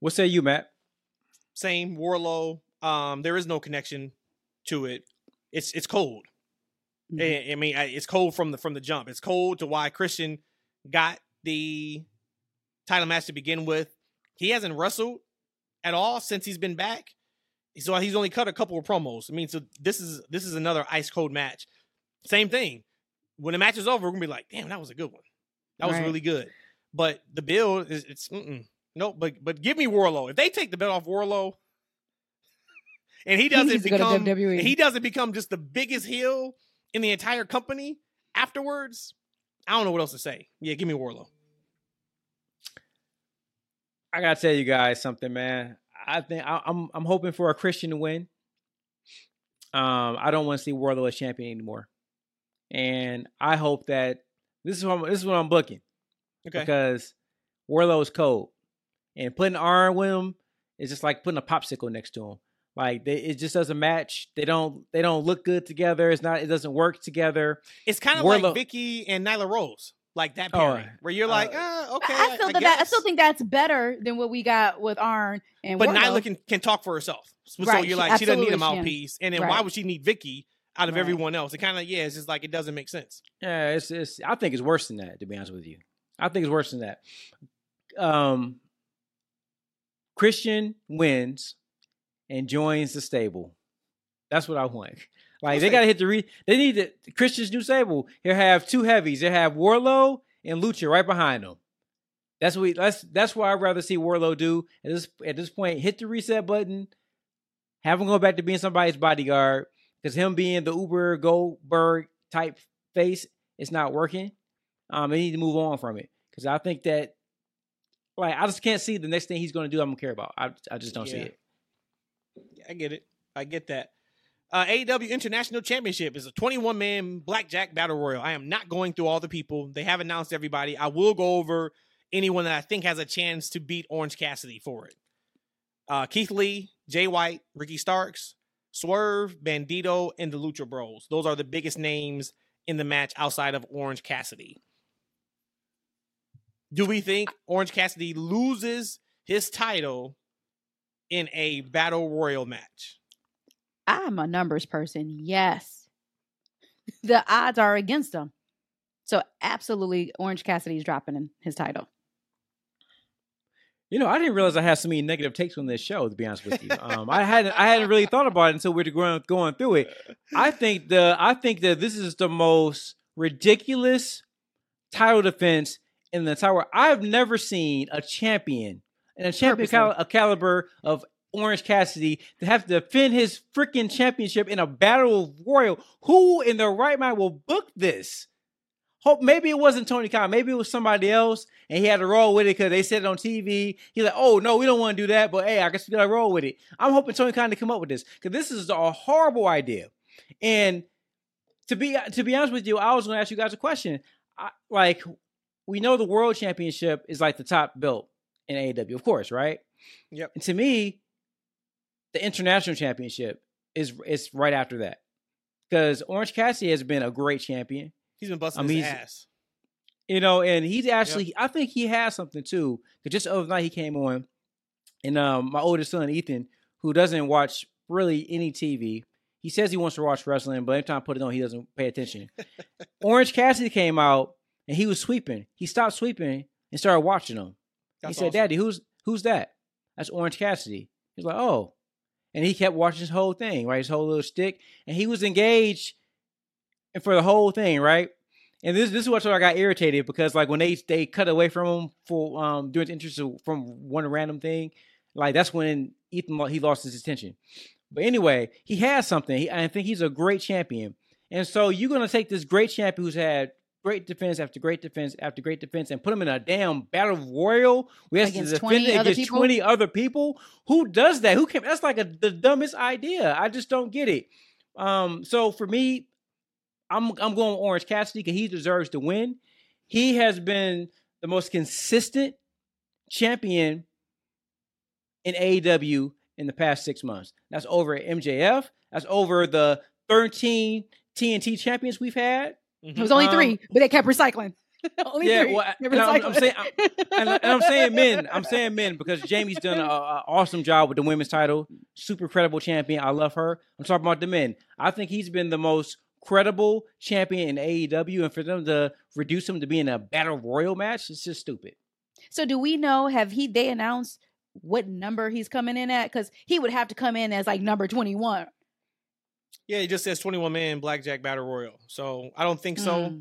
What say you, Matt? same Wardlow. Um, there is no connection to it. It's it's cold. Mhm. I, I mean, I- it's cold from the from the jump. It's cold to why Christian got the title match to begin with. He hasn't wrestled at all since he's been back. So he's only cut a couple of promos. I mean, so this is this is another ice cold match. Same thing. When the match is over, we're gonna be like, "Damn, that was a good one. That was Right. really good." But the build is it's mm-mm. no. But but give me Wardlow. If they take the belt off Wardlow, and he doesn't needs to go to become he doesn't become just the biggest heel in the entire company afterwards, I don't know what else to say. Yeah, give me Wardlow. I gotta tell you guys something, man. I think I, I'm I'm hoping for a Christian to win. Um, I don't want to see Wardlow as champion anymore, and I hope that this is what I'm, this is what I'm booking Okay. because Wardlow is cold, and putting Arn with him is just like putting a popsicle next to him. Like they, it just doesn't match. They don't they don't look good together. It's not. It doesn't work together. It's kind of Wardlow- like Vickie and Nyla Rose, like that Oh, pairing, where you're like, uh, ah, okay. I, I feel that, that I still think that's better than what we got with Arn and but Wardlow. Nyla can, can talk for herself. So, so you're like, she doesn't need a mouthpiece. And then why would she need Vickie out of Right. everyone else? It kind of, yeah, it's just like, it doesn't make sense. Yeah, it's it's. I think it's worse than that. To be honest with you, I think it's worse than that. Um, Christian wins and joins the stable. That's what I want. Like they got to hit the re. They need the Christian's new stable. He'll have two heavies. They will have Wardlow and Lucha right behind them. That's what we, that's that's what I'd rather see Wardlow do at this at this point. Hit the reset button. Have him go back to being somebody's bodyguard because him being the Uber Goldberg type face, it's not working. Um, they need to move on from it because I think that, like, I just can't see the next thing he's going to do. I'm gonna care about. I I just don't see it. I get it. I get that. Uh, AEW International Championship is a 21 man blackjack battle royal. I am not going through all the people. They have announced everybody. I will go over anyone that I think has a chance to beat Orange Cassidy for it. Uh, Keith Lee, Jay White, Ricky Starks, Swerve, Bandito, and the Lucha Bros. Those are the biggest names in the match outside of Orange Cassidy. Do we think Orange Cassidy loses his title in a battle royal match? I'm a numbers person. Yes. The odds are against him. So absolutely Orange Cassidy's dropping in his title. You know, I didn't realize I had so many negative takes on this show. To be honest with you, um, I hadn't I hadn't really thought about it until we were going going through it. I think the I think that this is the most ridiculous title defense in the entire. I've never seen a champion and a champion cal- a caliber of Orange Cassidy to have to defend his freaking championship in a battle of royal. Who in their right mind will book this? Hope maybe it wasn't Tony Khan, maybe it was somebody else, and he had to roll with it because they said it on TV. He's like, "Oh no, we don't want to do that," but hey, I guess we gotta roll with it. I'm hoping Tony Khan to come up with this because this is a horrible idea. And to be to be honest with you, I was going to ask you guys a question. I, like, we know the World Championship is like the top belt in AEW, of course, right? Yep. And to me, the International Championship is is right after that because Orange Cassidy has been a great champion. He's been busting I mean, his ass. You know, and he's actually, I think he has something too. Because just the other night he came on, and um, my oldest son Ethan, who doesn't watch really any TV, he says he wants to watch wrestling, but every time I put it on, he doesn't pay attention. Orange Cassidy came out and he was sweeping. He stopped sweeping and started watching them. That's he said, awesome. "Daddy, who's who's that?" That's Orange Cassidy. He's like, "Oh," and he kept watching his whole thing, right? His whole little stick, and he was engaged for the whole thing, right? And this this is what I got irritated because like when they they cut away from him for um during the interest of, from one random thing, like that's when Ethan he lost his attention. But anyway, he has something. He, I think he's a great champion, and so you're gonna take this great champion who's had great defense after great defense after great defense and put him in a damn battle royal. We have to Against defend 20 other against people? twenty other people. Who does that? Who can? That's like a, the dumbest idea. I just don't get it. Um, so for me, I'm I'm going with Orange Cassidy because he deserves to win. He has been the most consistent champion in AEW in the past six months. That's over at MJF. That's over the 13 TNT champions we've had. It was only Um, three, but they kept recycling. only Yeah, three. well, They and I'm- I'm recycling. saying- And, and I'm saying men. I'm saying men because Jamie's done an awesome job with the women's title. Super credible champion. I love her. I'm talking about the men. I think he's been the most credible champion in AEW, and for them to reduce him to being a battle royal match, it's just stupid. So do we know? Have he? They announced what number he's coming in at? Because he would have to come in as like number twenty one. Yeah, it just says 21 man blackjack battle royal. So I don't think Mm. so.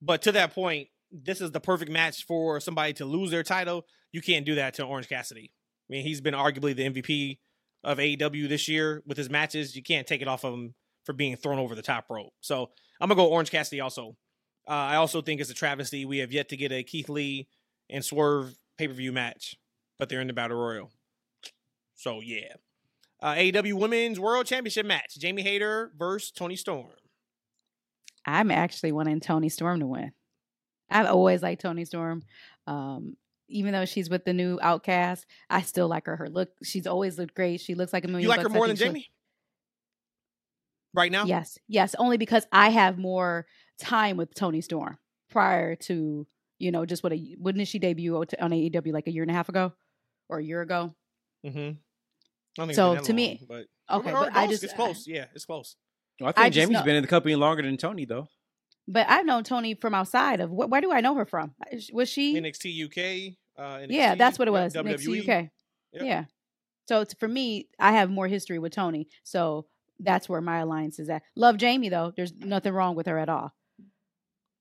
But to that point, this is the perfect match for somebody to lose their title. You can't do that to Orange Cassidy. I mean, he's been arguably the MVP of AEW this year with his matches. You can't take it off of him for being thrown over the top rope. So I'm gonna go Orange Cassidy also. Uh, I also think it's a travesty. We have yet to get a Keith Lee and Swerve pay per view match, but they're in the battle royal. So yeah. Uh, AEW Women's World Championship match: Jamie Hayter versus Toni Storm. I'm actually wanting Toni Storm to win. I've always liked Toni Storm. Um, even though she's with the new Outcast, I still like her. Her look, she's always looked great. She looks like a million. You like her bucks. I more than Jamie? Right now? Yes, yes. Only because I have more time with Toni Storm prior to you know just what a wouldn't she debut on AEW like a year and a half ago or a year ago? Mm-hmm. So, to me- but Okay, or- or but I just it's close. Yeah, it's close. I think I just Jamie's know- been in the company longer than Toni, though. But I've known Toni from outside of wh- where do I know her from? Was she? NXT UK. Uh, NXT, yeah, that's what it was. Next to WWE. UK. Yep. Yeah. So it's, for me, I have more history with Toni, so that's where my alliance is at. Love Jamie though. There's nothing wrong with her at all.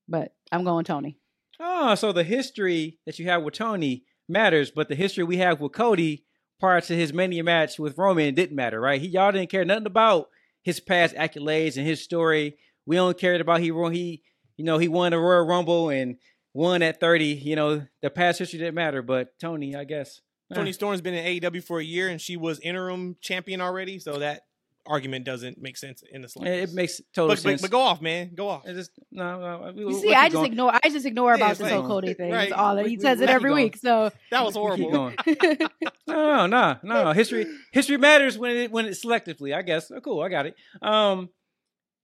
But I'm going Toni. Oh, so the history that you have with Toni matters, but the history we have with Cody prior to his Mania match with Roman didn't matter, right? He y'all didn't care nothing about his past accolades and his story. We only cared about he won he you know he won the Royal Rumble and won at thirty. You know the past history didn't matter, but Toni, I guess. eh. Toni Storm's been in AEW for a year, and she was interim champion already. So that argument doesn't make sense in the It, slightest. it makes total but, but, sense. but go off, man. Go off. It just no, no. We, You see, I just going. ignore. I just ignore Yeah, about it's this whole Cody thing. right. That's all that he we- says we it every week. So That was horrible. no, no, no, no. History, history matters when it when it's selectively. I guess. Oh, cool. I got it. Um,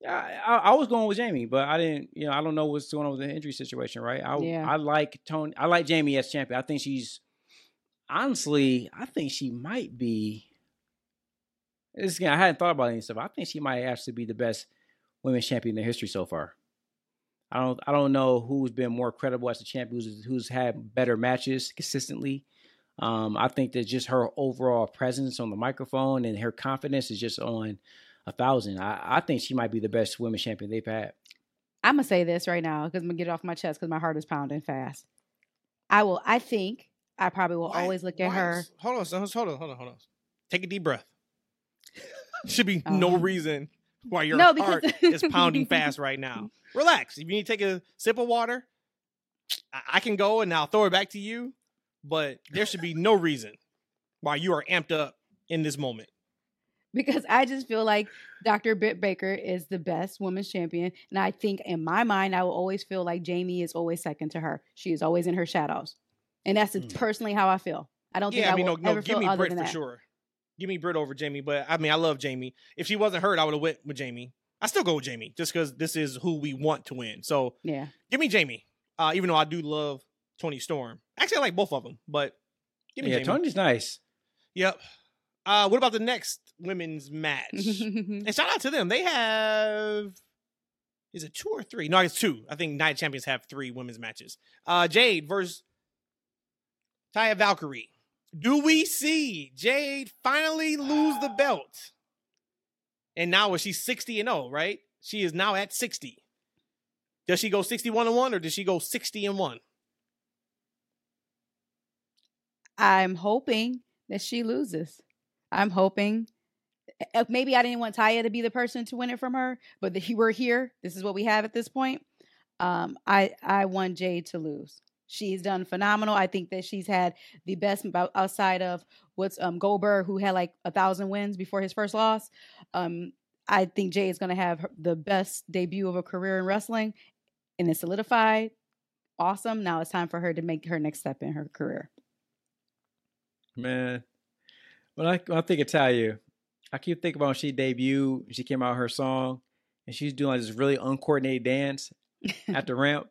I, I, I was going with Jamie, but I didn't. You know, I don't know what's going on with the injury situation. Right. I Yeah. I like Toni. I like Jamie as champion. I think she's honestly. I think she might be. This again, I hadn't thought about any stuff. I think she might actually be the best women's champion in history so far. I don't I don't know who's been more credible as a champion, who's, who's had better matches consistently. Um, I think that just her overall presence on the microphone and her confidence is just on a thousand. I, I think she might be the best women's champion they've had. I'm gonna say this right now because I'm gonna get it off my chest because my heart is pounding fast. I will. I think I probably will Why- always look at why her. is- Hold on, hold on, hold on, hold on. Take a deep breath. Should be no Um, reason why your no, heart is pounding fast right now. Relax. If you need to take a sip of water, I, I can go and I'll throw it back to you. But there should be no reason why you are amped up in this moment. because I just feel like Dr. Britt Baker is the best women's champion. And I think in my mind, I will always feel like Jamie is always second to her. She is always in her shadows. And that's Mm. personally how I feel. I don't think I, I mean, will no, ever give feel me other Britt than for that. sure. Give me Britt over Jamie, but I mean, I love Jamie. If she wasn't hurt, I would have went with Jamie. I still go with Jamie just because this is who we want to win. So Yeah. give me Jamie. Uh, even though I do love Toni Storm. Actually, I like both of them, but give me Yeah, Jamie. Toni's nice. Yep. Uh, what about the next women's match? and shout out to them. They have is it two or three? No, it's two. I think Night Champions have three women's matches. Uh, Jade versus Taya Valkyrie. Do we see Jade finally lose the belt? And now is she 60 and 0, right? She is now at 60. Does she go 61 and 1 or does she go 60 and 1? I'm hoping that she loses. I'm hoping. uh, Maybe I didn't want Taya to be the person to win it from her, but that he we're here. This is what we have at this point. Um, I I want Jade to lose. She's done phenomenal. I think that she's had the best outside of what's um Goldberg, who had like a thousand wins before his first loss. Um, I think Jay is going to have the best debut of a career in wrestling, and it's solidified. Awesome. Now it's time for her to make her next step in her career. Man, when I when I think of Talia, I keep thinking about when she debuted. She came out her song, and she's doing like this really uncoordinated dance at the ramp.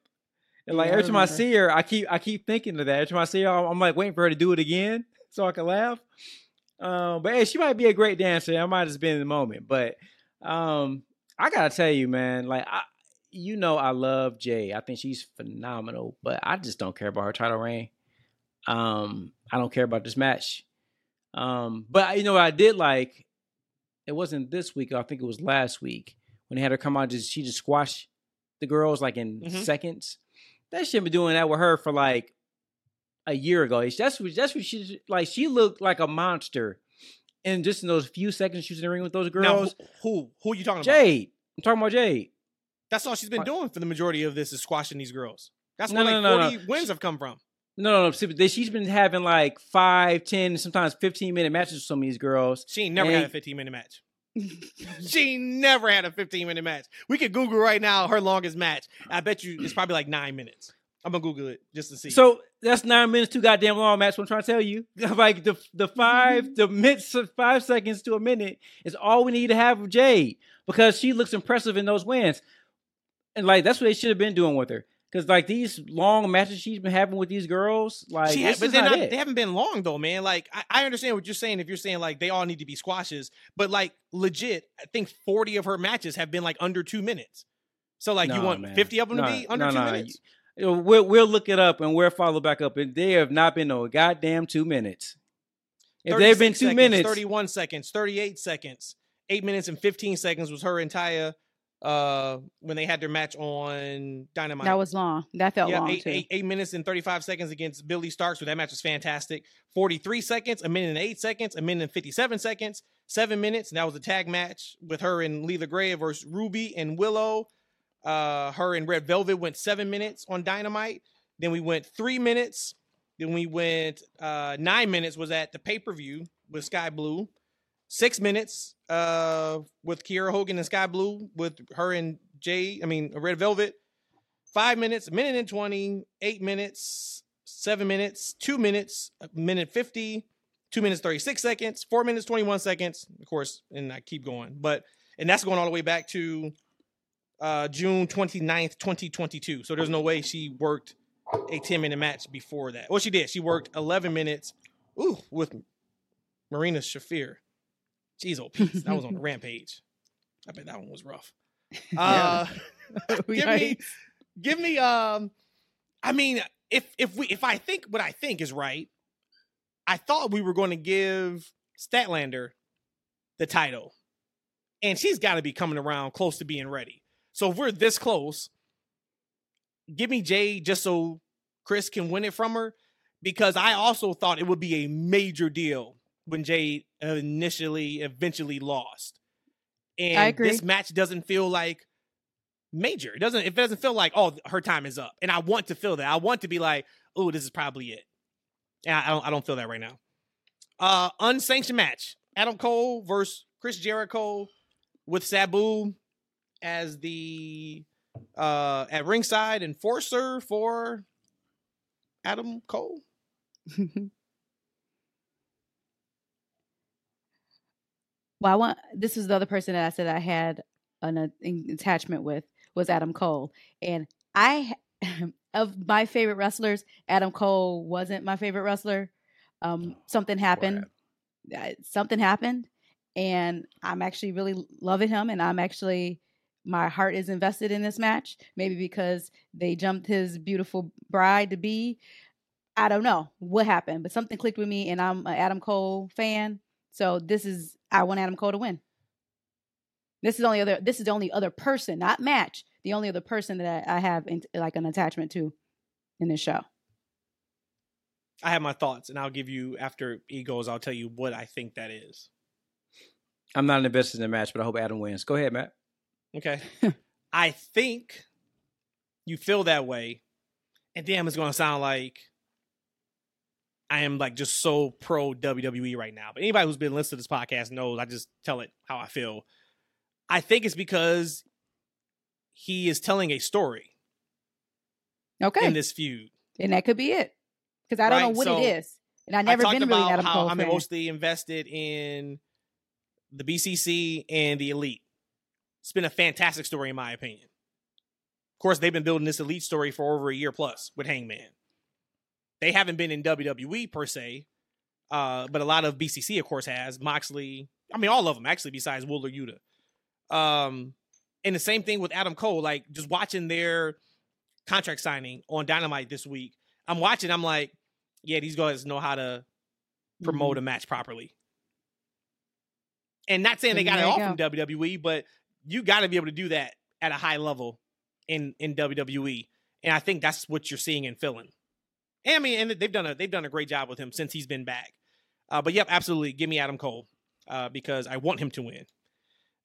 And like every time I see her, I keep I keep thinking of that. Every time I see her, I'm, I'm like waiting for her to do it again so I can laugh. Um, but hey, she might be a great dancer. I might just be in the moment, but um, I gotta tell you, man, like I, you know, I love Jay. I think she's phenomenal, but I just don't care about her title reign. Um, I don't care about this match. Um, but you know what I did like? It wasn't this week. I think it was last week when they had her come out. Just she just squashed the girls like in Mhm. seconds. That shit been doing that with her for like a year ago. That's what that's what she like. She looked like a monster, and just in those few seconds she was in the ring with those girls. who, who who are you talking about? Jade, I'm talking about Jade. That's all she's been doing for the majority of this is squashing these girls. That's No, where like no, no, no. 40 wins have come from. No, no, no. She's been having like five, ten, sometimes fifteen minute matches with some of these girls. She ain't never had a 15 minute match. she never had a 15 minute match. We could Google right now her longest match. I bet you it's probably like nine minutes. I'm gonna Google it just to see. So that's nine minutes too goddamn long match. What I'm trying to tell you, like the the five the of five seconds to a minute is all we need to have with Jade because she looks impressive in those wins, and like that's what they should have been doing with her. Because like these long matches she's been having with these girls, like she had, but they're not, not, they haven't been long though, man. Like I, I understand what you're saying if you're saying like they all need to be squashes, but like legit, I think 40 of her matches have been like under two minutes. So like you want man. 50 of them Nah, to be under nah, two minutes? You uh, we'll we'll look it up and we'll follow back up, and they have not been no goddamn two minutes. If they've been two seconds, minutes, 31 seconds, 38 seconds, eight minutes and 15 seconds was her entire uh when they had their match on Dynamite. That was long. That felt yeah, long eight, too. eight, eight minutes and 35 seconds against Billie Starkz. So that match was fantastic. 43 seconds, a minute and eight seconds, a minute and 57 seconds, seven minutes. And that was a tag match with her and Leila Grey versus Ruby and Willow. Uh, her and Red Velvet went seven minutes on Dynamite. Then we went three minutes. Then we went uh, nine minutes was at the pay per view with Skye Blue. Six minutes uh, with Kiera Hogan and Skye Blue with her and Jay. I mean Red Velvet. Five minutes, a minute and 20, eight minutes, seven minutes, two minutes, a minute fifty, two minutes thirty six seconds, four minutes twenty one seconds. Of course, and I keep going, but and that's going all the way back to uh, June 29th, 2022. So there's no way she worked a 10 minute match before that. Well, she did. She worked 11 minutes ooh, with Marina Shafir. Jeez, old piece. That was on the rampage. I bet that one was rough. Uh, give me, give me. Um, I mean, if if we if I think what I think is right, I thought we were going to give Statlander the title, and she's got to be coming around close to being ready. So if we're this close, give me Jay just so Kris can win it from her, because I also thought it would be a major deal when Jade initially eventually lost. And this match doesn't feel like major. It doesn't. It doesn't feel like oh her time is up. And I want to feel that. I want to be like oh this is probably it. And I I don't. I don't feel that right now. Uh, unsanctioned match: Adam Cole versus Chris Jericho with Sabu as the uh at ringside enforcer for Adam Cole. well, I want this is the other person that I said I had an uh, attachment with was Adam Cole, and I of my favorite wrestlers, Adam Cole wasn't my favorite wrestler. Um, something happened. Uh, something happened, and I'm actually really loving him, and I'm actually my heart is invested in this match. Maybe because they jumped his beautiful bride to be. I don't know what happened, but something clicked with me, and I'm an Adam Cole fan. So this is I want Adam Cole to win. This is the only other. This is the only other person, not match. The only other person that I have in, like an attachment to in this show. I have my thoughts, and I'll give you after he goes. I'll tell you what I think that is. I'm not invested in the match, but I hope Adam wins. Go ahead, Matt. Okay. I think you feel that way. And damn, it's going to sound like I am like just so pro WWE right now. But anybody who's been listening to this podcast knows I just tell it how I feel. I think it's because he is telling a story Okay, in this feud. and that could be it because I don't Right, know what so it is, and I've never I been really an about Adam how Cole I'm fan. mostly invested in the BCC and the Elite. It's been a fantastic story, in my opinion. Of course, they've been building this Elite story for over a year plus with Hangman. They haven't been in WWE per se, uh, but a lot of BCC, of course, has Moxley. I mean, all of them actually, besides Wheeler Yuta. Um, and the same thing with Adam Cole. Like just watching their contract signing on Dynamite this week, I'm watching. I'm like, yeah, these guys know how to promote Mm-hmm. a match properly. And not saying they got There it all from WWE, but you got to be able to do that at a high level in in WWE. And I think that's what you're seeing and feeling. And I mean, and they've done a they've done a great job with him since he's been back. Uh, but yep, absolutely, give me Adam Cole uh, because I want him to win.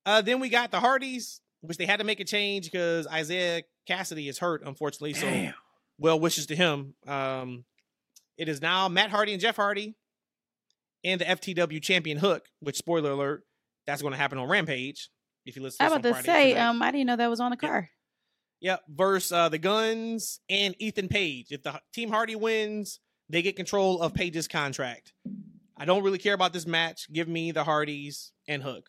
Uh, then we got the Hardys, which they had to make a change because Isiah Kassidy is hurt, unfortunately. So Damn. well wishes to him. Um, it is now Matt Hardy and Jeff Hardy and the FTW champion Hook, which spoiler alert, that's going to happen on Rampage. If you listen, to I was about to Friday say, tonight. um, I didn't know that was on the Yeah. car. Yep, versus uh, the Gunns and Ethan Page. If the Team Hardy wins, they get control of Page's contract. I don't really care about this match. Give me the Hardys and Hook.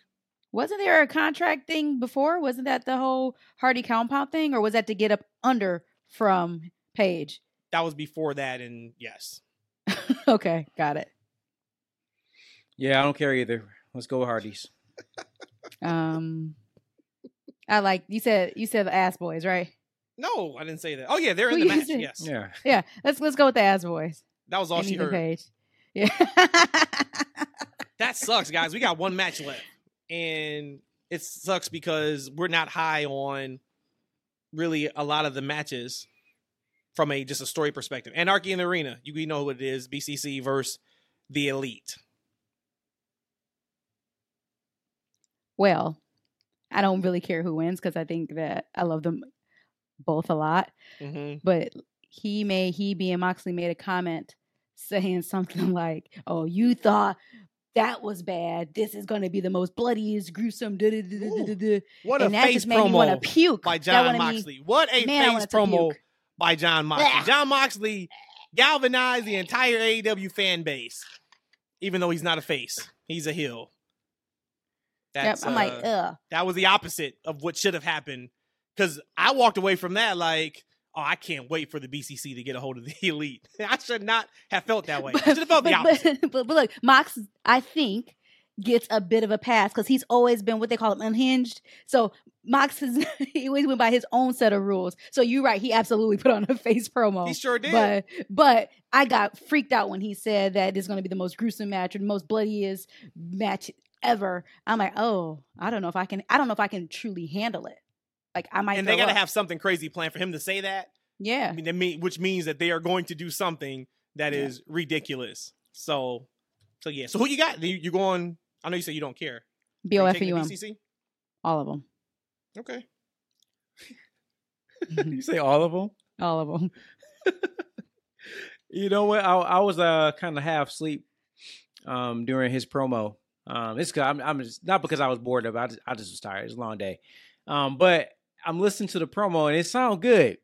Wasn't there a contract thing before? Wasn't that the whole Hardy compound thing, or was that to get up under from Page? That was before that, and yes, okay, got it. Yeah, I don't care either. Let's go Hardys. Um, I like you said. You said the ass boys, right? no, I didn't say that. Oh yeah, they're in Who the you match. said? Yes, Yeah. Yeah, let's let's go with the ass boys. that was all and she Ethan heard. Page. Yeah. That sucks, guys. We got one match left, and it sucks because we're not high on really a lot of the matches from a just a story perspective. Anarchy in the Arena, you, you know who it is: BCC versus the Elite. well, I don't really care who wins because I think that I love them both a lot. hmm But he made he being Moxley made a comment saying something like, "Oh, you thought that was bad. This is going to be the most bloodiest, gruesome. duh, duh, duh, duh, duh, duh, duh." What a that face just made me want promo to puke. by That John wanted me- Moxley. What a Man, face promo puke. by Jon Moxley. Jon Moxley galvanized the entire AEW fan base, even though he's not a face. He's a heel. Yep, That's, I'm like, uh, ugh. that was the opposite of what should have happened. Because I walked away from that like, oh, I can't wait for the BCC to get a hold of the elite. I should not have felt that way. I should have felt the but, opposite. but, but, but look, Mox, I think, gets a bit of a pass because he's always been what they call him unhinged. So Mox is he always went by his own set of rules. So you're right, he absolutely put on a face promo. he sure did. But but I got freaked out when he said that it's going to be the most gruesome match or the most bloodiest match ever. I'm like, oh, I don't know if I can. I don't know if I can truly handle it. Like I might. and they got to up. have something crazy planned for him to say that. Yeah. I mean, that mean, which means that they are going to do something that Yeah. is ridiculous. So, so yeah. So who you got? You, you going? I know you said you don't care. Are B you O F taking U the M. BCC? All of them. Okay. you say all of them? All of them. You know what? I, I was uh kind of half asleep um during his promo. Um, it's cause I'm, I'm just not because I was bored of it. I just, I just was tired. It's a long day. Um, but I'm listening to the promo and it sounds good.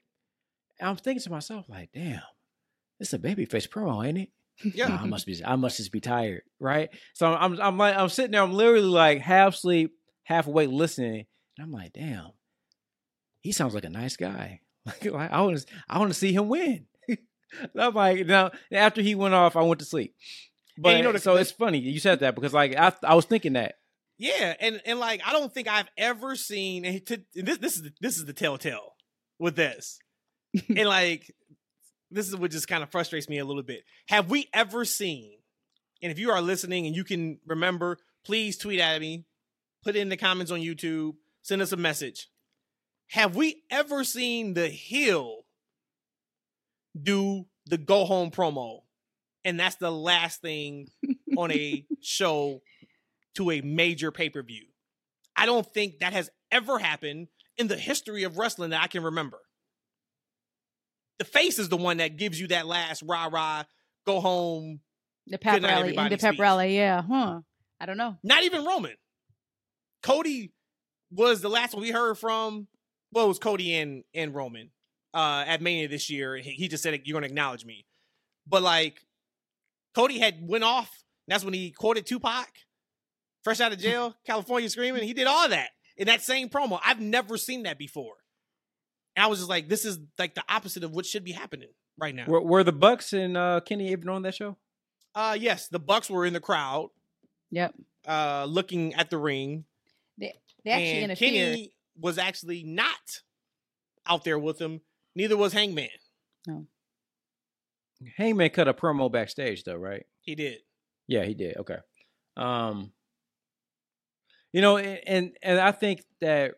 And I'm thinking to myself like, damn, it's a babyface promo, ain't it? Yeah. Nah, I must be I must just be tired, right? So I'm I'm, I'm like I'm sitting there, I'm literally like half sleep, half awake, listening, and I'm like, damn, he sounds like a nice guy. Like, I want to I want to see him win. I'm like, now after he went off, I went to sleep. But you know the- so the- it's funny you said that because like I I was thinking that Yeah, and and like I don't think I've ever seen and to, and this this is the, this is the telltale with this, and like this is what just kind of frustrates me a little bit. Have we ever seen? And if you are listening and you can remember, please tweet at me, put it in the comments on YouTube, send us a message. Have we ever seen the Hill do the go home promo? And that's the last thing on a show to a major pay per view. I don't think that has ever happened in the history of wrestling that I can remember. The face is the one that gives you that last rah rah, go home. The pep rally, into pep speech. rally. Yeah, huh? I don't know. Not even Roman. Cody was the last one we heard from. Well, it was Cody and and Roman uh, at Mania this year. He, he just said, "You're going to acknowledge me," but like Cody had went off. That's when he quoted Tupac, fresh out of jail, California screaming. He did all that in that same promo. I've never seen that before. And I was just like, this is like the opposite of what should be happening right now. were, were the Bucks and uh, Kenny even on that show? Uh, yes, the Bucks were in the crowd, Yep. uh, looking at the ring. They actually and interfered. Kenny was actually not out there with him. Neither was Hangman. Hangman cut a promo backstage though, right? He did. Yeah, he did. Okay. Um you know, and and I think that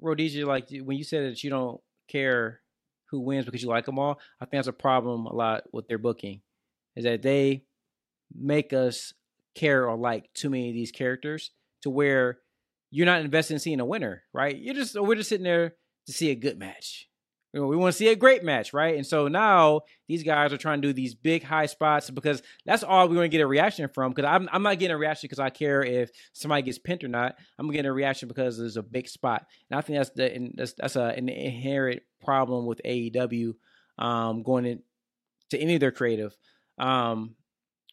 Rhodesia, like when you said that you don't care who wins because you like them all, I think that's a problem a lot with their booking, is that they make us care or like too many of these characters to where you're not invested in seeing a winner, right? You're just we're just sitting there to see a good match. You know, we want to see a great match, right? And so now these guys are trying to do these big high spots because that's all we're going to get a reaction from. Because I'm, I'm not getting a reaction because I care if somebody gets pinned or not. I'm getting a reaction because there's a big spot, and I think that's the that's that's a, an inherent problem with AEW um, going in to any of their creative. Um,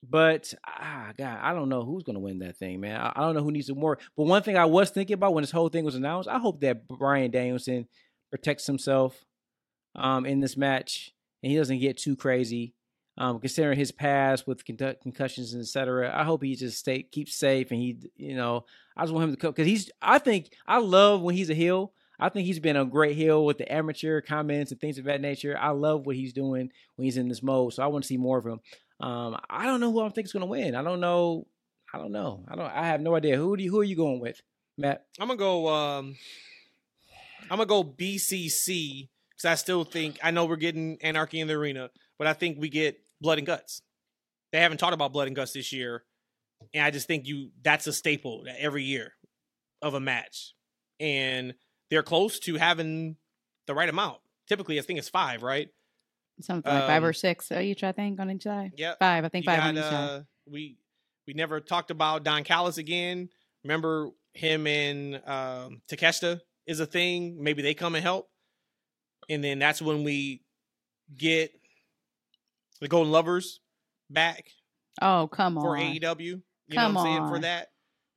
but ah, God, I don't know who's going to win that thing, man. I, I don't know who needs to more. But one thing I was thinking about when this whole thing was announced, I hope that Bryan Danielson protects himself um, in this match and he doesn't get too crazy. Um, considering his past with con- concussions and etc., I hope he just stay keeps safe and he, you know, I just want him to come because he's. I think I love when he's a heel. I think he's been a great heel with the amateur comments and things of that nature. I love what he's doing when he's in this mode, so I want to see more of him. Um, I don't know who I think is going to win. I don't know. I don't know. I don't. I have no idea. Who do you, who are you going with, Matt? I'm gonna go. Um, I'm gonna go BCC because I still think I know we're getting Anarchy in the arena, but I think we get Blood and Guts. They haven't talked about Blood and Guts this year, and I just think you that's a staple every year of a match, and they're close to having the right amount. Typically, I think it's five, right? Something like five Um, or six uh, each, I think, on each side. Yeah, Five, I think You five got, on each side. uh, we We never talked about Don Callis again. Remember him and um, Takeshita is a thing. Maybe they come and help, and then that's when we get the Golden Lovers back Oh, come on for on. AEW. You Come know what I'm saying for that.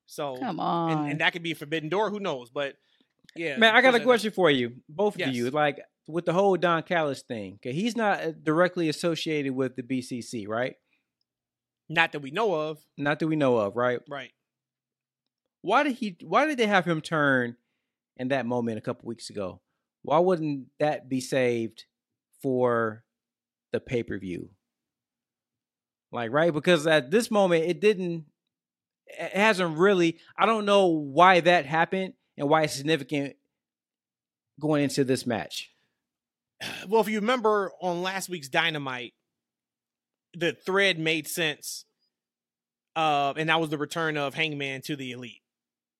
So Come on. and, and that could be a forbidden door. Who knows? But yeah, Man, I got a question for you, both Yes. of you. Like with the whole Don Callis thing, okay, he's not uh, directly associated with the BCC, right? Not that we know of. Not that we know of, right? Right. Why did he? Why did they have him turn in that moment a couple weeks ago? Why wouldn't that be saved for the pay per view? Like, right? Because at this moment, it didn't. It hasn't really. I don't know why that happened and why it's significant going into this match. Well, if you remember on last week's Dynamite, the thread made sense. Uh, and that was the return of Hangman to the Elite.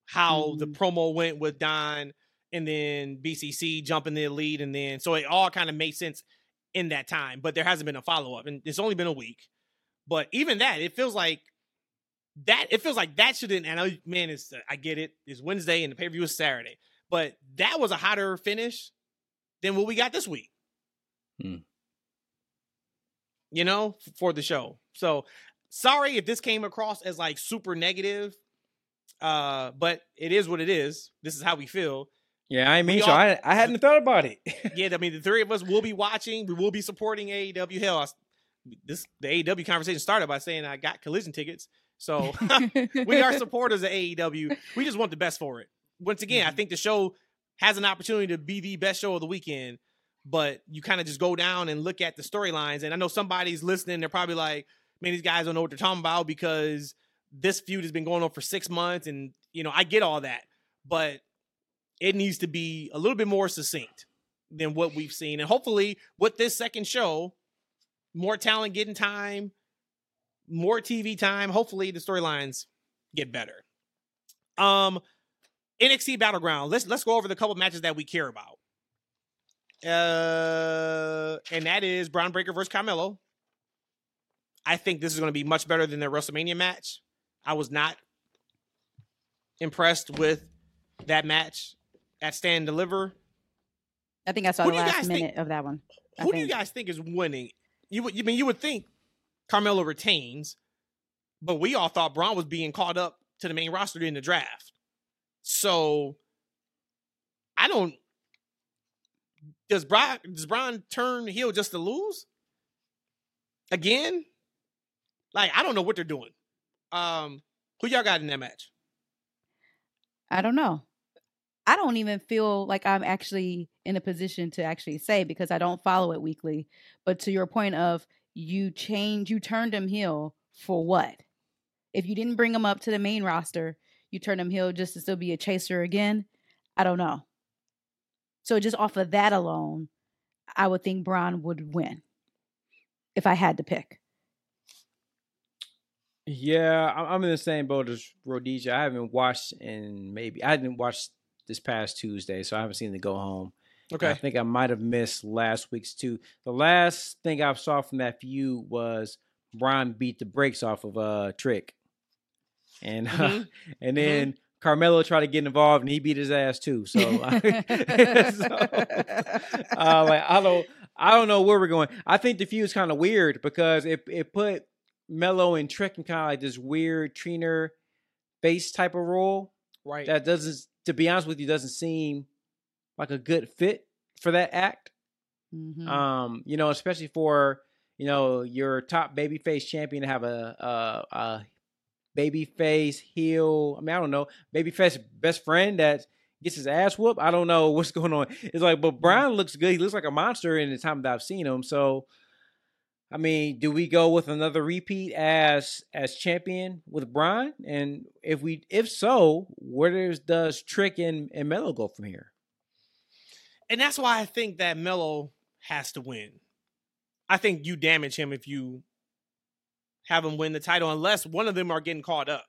How the Mhm. promo went with Don and then BCC jumping the lead, And then, so it all kind of made sense in that time, but there hasn't been a follow up. And it's only been a week. But even that, it feels like that, it feels like that shouldn't, and I, man, it's, I get it. It's Wednesday and the pay per view is Saturday. But that was a hotter finish than what we got this week. Hmm. You know, for the show. So sorry if this came across as like super negative. Uh, but it is what it is. This is how we feel. Yeah, I mean, We so all- I I hadn't thought about it. Yeah, I mean, the three of us will be watching. We will be supporting AEW. Hell, I s- this the AEW conversation started by saying I got collision tickets. So we are supporters of AEW. We just want the best for it. Once again, I mm-hmm. think the show has an opportunity to be the best show of the weekend, but you kind of just go down and look at the storylines. And I know somebody's listening, they're probably like, man, these guys don't know what they're talking about because this feud has been going on for six months. And, you know, I get all that, but it needs to be a little bit more succinct than what we've seen. And hopefully, with this second show, more talent getting time, more TV time. Hopefully, the storylines get better. Um, NXT Battleground. Let's let's go over the couple matches that we care about. Uh, and that is Bron Breakker versus Carmelo. I think this is going to be much better than their WrestleMania match. I was not impressed with that match at Stand Deliver. I think I saw Who the last guys think- minute of that one. I Who do you guys think is winning? You would, you mean you would think Carmelo retains, but we all thought Bron was being called up to the main roster in the draft. So I don't. Does Bron does Bron turn heel just to lose again? Like I don't know what they're doing. Um, who y'all got in that match? I don't know. I don't even feel like I'm actually in a position to actually say because I don't follow it weekly. But to your point of you change, you turned him heel for what? If you didn't bring him up to the main roster, you turned him heel just to still be a chaser again. I don't know. So just off of that alone, I would think Bron would win if I had to pick. Yeah, I'm in the same boat as Rhodesia. I haven't watched in maybe I didn't watch this past Tuesday, so I haven't seen the go home. And I think I might have missed last week's too. The last thing I saw from that feud was Brian beat the brakes off of uh Trick, and uh, Mhm. and then Carmelo tried to get involved and he beat his ass too. So, so uh, like I don't I don't know where we're going. I think the feud's kind of weird because it it put Mello and Trick in kind of like this weird trainer face type of role right. that doesn't to be honest with you doesn't seem like a good fit for that act. Mhm. um you know especially for you know your top babyface champion to have a a, a babyface heel. I mean i don't know babyface best friend that gets his ass whooped? I don't know what's going on. It's like but brian looks good. He looks like a monster in the time that i've seen him. So I mean, do we go with another repeat as as champion with Brian? And if we if so, where does does Trick and, and Mello go from here? and that's why I think that Melo has to win. I think you damage him if you have him win the title, unless one of them are getting caught up.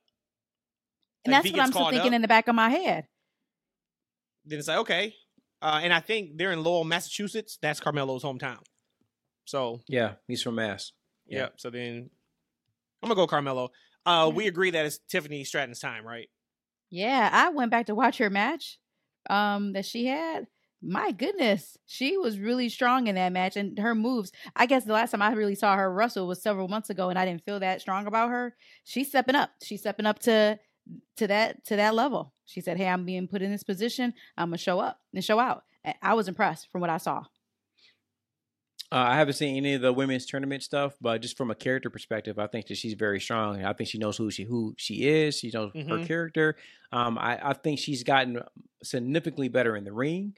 and Like, that's what I'm still thinking up, in the back of my head. Then it's like okay, uh, and I think they're in Lowell, Massachusetts. That's Carmelo's hometown. So Yeah, he's from Mass. yeah. Yeah. So then I'm gonna go Carmelo. Uh, Mm-hmm. we agree that it's Tiffany Stratton's time, right? Yeah, I went back to watch her match um that she had. My goodness, she was really strong in that match and her moves. I guess the last time I really saw her wrestle was several months ago and I didn't feel that strong about her. She's stepping up. She's stepping up to to that to that level. She said, "Hey, I'm being put in this position. I'm going to show up and show out." I- I was impressed from what I saw. Uh, I haven't seen any of the women's tournament stuff, but just from a character perspective, I think that she's very strong. I think she knows who she who she is. She knows her Mhm. character. Um, I, I think she's gotten significantly better in the ring.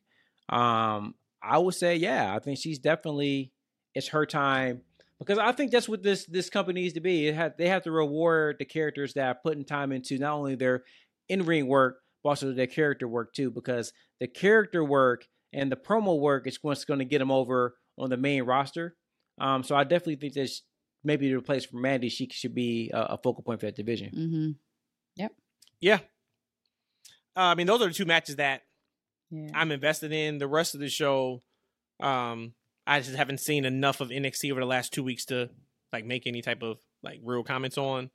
Um, I would say, yeah, I think she's definitely it's her time because I think that's what this this company needs to be. It had they have to reward the characters that are putting time into not only their in ring work but also their character work too, because the character work and the promo work is what's going to get them over on the main roster. Um, so I definitely think that sh- maybe to replace for Mandy, she should be a, a focal point for that division. Mm-hmm. Yeah. Uh, I mean, those are the two matches that Yeah. I'm invested in. The rest of the show, um, I just haven't seen enough of NXT over the last two weeks to like make any type of like real comments on.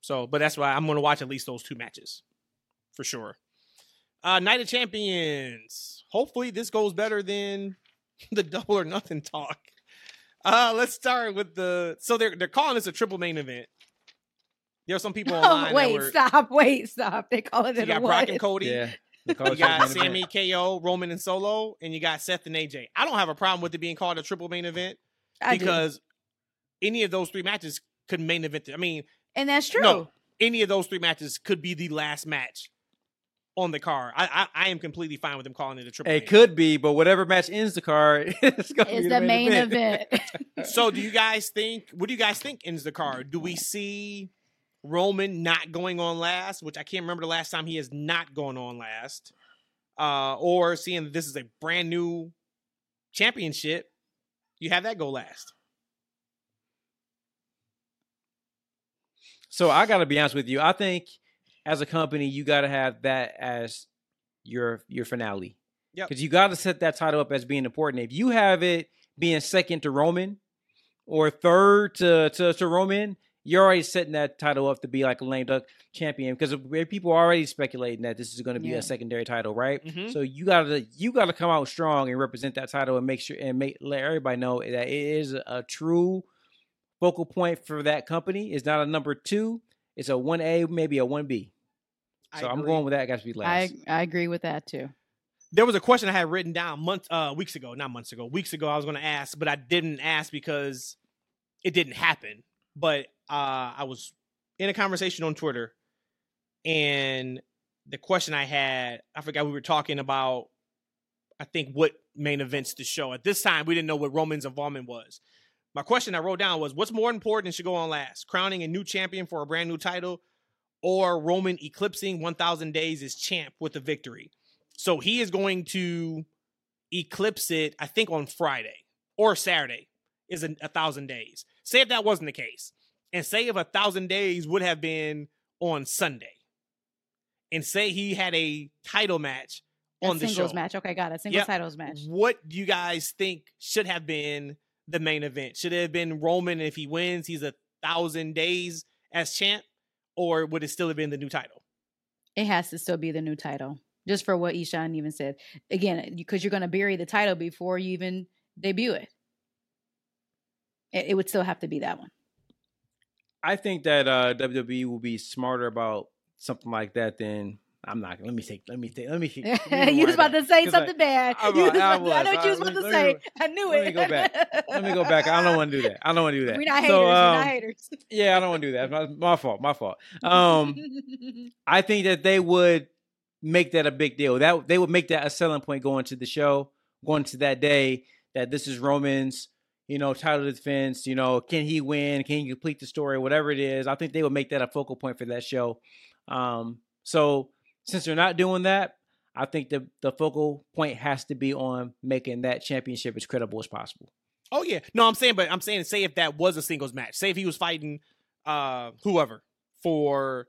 So, but that's why I'm going to watch at least those two matches for sure. Uh, Night of Champions. Hopefully, this goes better than the double or nothing talk. Uh, let's start with the. So they're they're calling this a triple main event. There are some people online. Oh, that wait, were, stop, wait, stop. They call it You a got what? Brock and Cody. Yeah. they You got Sami. KO, Roman, and Solo, and you got Seth and AJ. I don't have a problem with it being called a triple main event I do. because any of those three matches could main event. I mean, and that's true. no, any of those three matches could be the last match on the card. I I, I am completely fine with them calling it a triple. It main could be, but whatever match ends the card, it's, gonna be the main event. event. So, do you guys think? What do you guys think ends the card? Do we see Roman not going on last, which I can't remember the last time he has not gone on last, uh, or seeing that this is a brand new championship? You have that go last. So I got to be honest with you. I think as a company, you got to have that as your your finale. Yeah. Because you got to set that title up as being important. If you have it being second to Roman or third to to, to Roman, you're already setting that title up to be like a lame duck champion. Because people are already speculating that this is going to be Yeah. a secondary title, right? Mhm. So you gotta you gotta come out strong and represent that title and make sure and make let everybody know that it is a true focal point for that company. It's not a number two. It's a one A, maybe a one B. So I'm going with that. Got to be I last. I agree with that too. there was a question I had written down months, uh, weeks ago, not months ago, weeks ago. I was going to ask, but I didn't ask because it didn't happen. But uh, I was in a conversation on Twitter, and the question I had, I forgot we were talking about. I think what main events to show at this time. We didn't know what Roman's involvement was. My question I wrote down was, "What's more important and should go on last? Crowning a new champion for a brand new title, or Roman eclipsing 1,000 days as champ with a victory?" So he is going to eclipse it, I think, on Friday or Saturday is a, a thousand days. Say if that wasn't the case, and say if a thousand days would have been on Sunday, and say he had a title match A on the singles show. match. Okay, got it. Singles Yep. titles match. What do you guys think should have been the main event? Should it have been Roman? If he wins, he's a thousand days as champ, or would it still have been the new title? It has to still be the new title. Just for what Eshaun even said. Again, because you're going to bury the title before you even debut it. It, it would still have to be that one. I think that uh, WWE will be smarter about something like that than I'm not. Let me take. Let me take. Let me. you was about to say something bad. I You was- was I to- I know what you was about to say. I knew it. let me go back. Let me go back. I don't want to do that. I don't want to do that. We're not haters. So, We're um, not haters. Yeah, I don't want to do that. My, my fault. My fault. Um, I think that they would make that a big deal. That they would make that a selling point going to the show, going to that day. That this is Roman's, you know, title defense. You know, can he win? Can he complete the story? Whatever it is, I think they would make that a focal point for that show. Um, so since they're not doing that, I think the the focal point has to be on making that championship as credible as possible. Oh yeah, no, I'm saying, but I'm saying, say if that was a singles match, say if he was fighting uh whoever for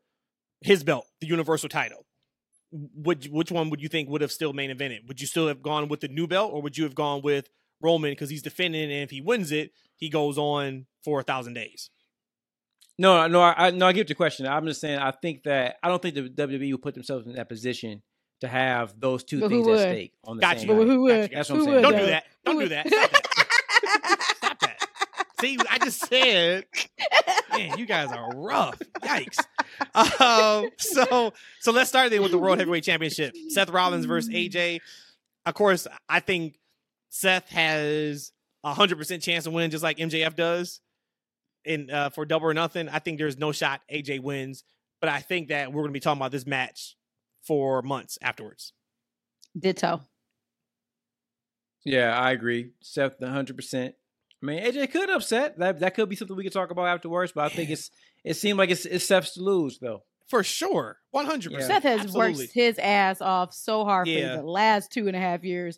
his belt, the Universal title, would which one would you think would have still main evented? Would you still have gone with the new belt, or would you have gone with Roman because he's defending, and if he wins it, he goes on for a thousand days? No, no, I, I no, I get your question. I'm just saying I think that I don't think the WWE will put themselves in that position to have those two But things at stake on the Gotcha. same But night. who would? That's what Who I'm saying. would, Don't though? do that. Don't Who do that. Stop that. Stop that. See, I just said, man, you guys are rough. Yikes. Um, so, so let's start then with the World Heavyweight Championship. Seth Rollins versus AJ. Of course, I think Seth has a hundred percent chance of winning, just like MJF does. In uh, for double or nothing, I think there's no shot AJ wins, but I think that we're going to be talking about this match for months afterwards. Ditto. Yeah, I agree. Seth, the hundred percent. I mean, AJ could upset. That that could be something we could talk about afterwards. But I think it's it seemed like it's it's Seth's to lose though. For sure, one hundred Yeah. percent. Seth has Absolutely. worked his ass off so hard Yeah. for the last two and a half years.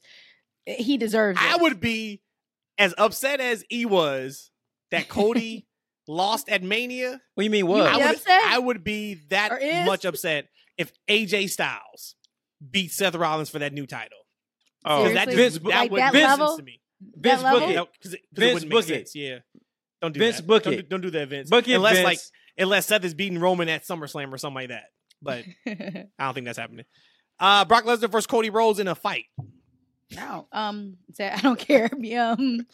He deserves it. I would be as upset as he was that Cody lost at Mania. What do you mean? You What? I would, upset? I would be that Or is? much upset if AJ Styles beat Seth Rollins for that new title. oh, 'Cause that Seriously? just, Vince, that Like would that make level? sense to me. Vince level? book Yeah, it. because it, 'cause it Vince, wouldn't make book it. sense. Yeah, don't do Vince, that. book don't, it. Do, don't do that, Vince. Book it, unless Vince. like unless Seth is beating Roman at SummerSlam or something like that. But I don't think that's happening. Uh, Brock Lesnar versus Cody Rhodes in a fight. no. Um, say I don't care. Um,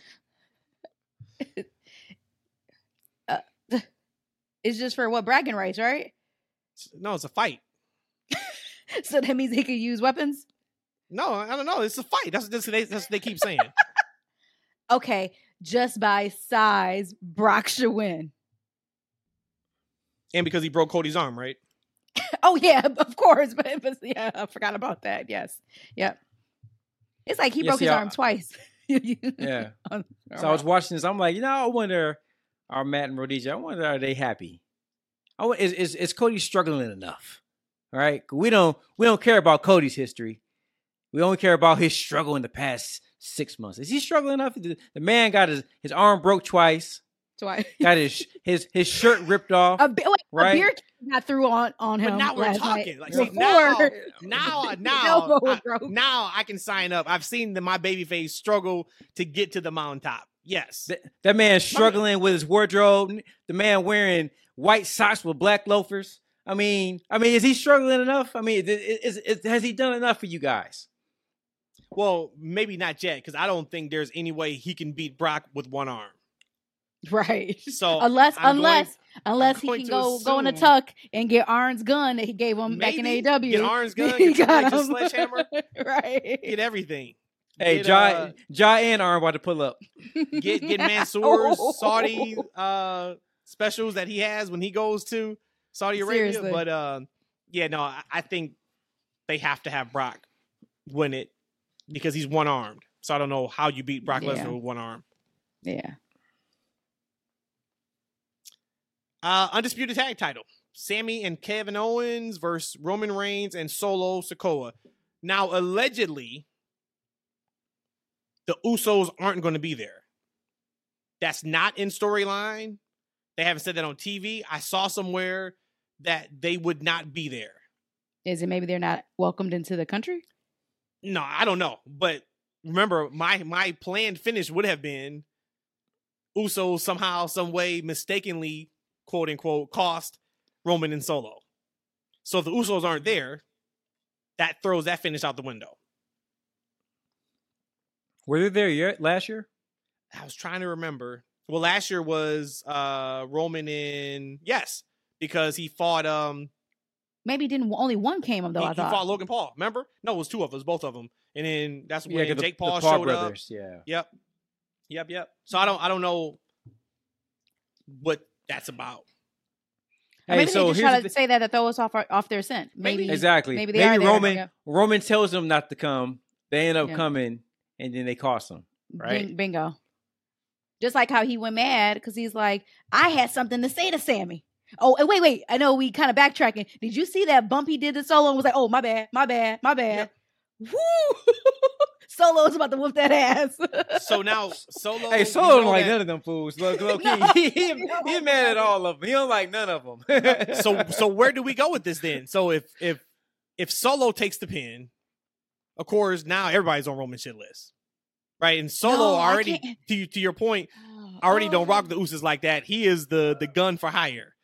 uh, it's just for what bragging rights, right? No, it's a fight. So that means he could use weapons. No, I don't know. It's a fight. That's that's, they, that's what they keep saying. Okay, just by size, Brock should win. and because he broke Cody's arm, right? Oh yeah, of course. But, but yeah, I forgot about that. Yes. Yep. It's like he Yeah, broke see, his I- arm twice. Yeah. So I was watching this. I'm like, you know, I wonder, are Matt and Rhodesia? I wonder, are they happy? I wa- is is is Cody struggling enough? All right, we don't we don't care about Cody's history. We only care about his struggle in the past six months. Is he struggling enough? The, the man got his his arm broke twice. twice. Got his his his shirt ripped off. A, bi- wait, Right. a beer can got through on on him. But now we're talking. night. Like see, Before now, now, now, I, now I can sign up. I've seen the, my baby face struggle to get to the mountaintop. Yes, That, that man struggling with his wardrobe. The man wearing white socks with black loafers. I mean, I mean, is he struggling enough? I mean, is, is, is has he done enough for you guys? well, maybe not yet because I don't think there's any way he can beat Brock with one arm. right. So Unless I'm unless going- unless he can to go go in a tuck and get Arn's gun that he gave him back in AW. Get Arn's gun, He get Triple got H's him. sledgehammer, right. get everything. Hey, Get, Ja, uh, Ja and Arm about to pull up. Get get Mansoor's Oh. Saudi uh, specials that he has when he goes to Saudi Arabia. Seriously. But uh, yeah, no, I, I think they have to have Brock win it because he's one armed. So I don't know how you beat Brock Yeah. Lesnar with one arm. Yeah. Uh, undisputed tag title: Sami and Kevin Owens versus Roman Reigns and Solo Sikoa. Now, allegedly, the Usos aren't going to be there. That's not in storyline. They haven't said that on TV. I saw somewhere that they would not be there. Is it maybe they're not welcomed into the country? No, I don't know. But remember, my my planned finish would have been Usos somehow, some way, mistakenly, quote unquote, cost Roman and Solo. So if the Usos aren't there, that throws that finish out the window. Were they there yet last year? I was trying to remember. Well, last year was uh Roman in yes, because he fought um Maybe didn't only one came up though. he, I thought. he fought Logan Paul. Remember? No, it was two of us, both of them. And then that's when the- Jake the Paul, showed up. brothers. Yeah. Yep. Yep, yep. So I don't I don't know what that's about. Hey, maybe so they just try to thi- say that to throw us off our, off their scent. Maybe exactly. Maybe they Maybe are. Roman Yeah. Roman tells them not to come. They end up Yeah. coming, and then they cost them. Right. Bingo. Just like how he went mad because he's like, I had something to say to Sami. Oh, and wait, wait. I know we kind of backtracking. Did you see that bump he did to Solo and was like, oh, my bad, my bad, my bad. Woo! Solo's about to whoop that ass. So now Solo Hey, Solo don't like that- none of them fools. Look, look, No. he, he, No. he mad at all of them. He don't like none of them. so so where do we go with this then? So if if if Solo takes the pin, of course now everybody's on Roman shit list, right? And Solo No, already to to your point oh, already don't rock the oh. Usos like that. He is the the gun for hire.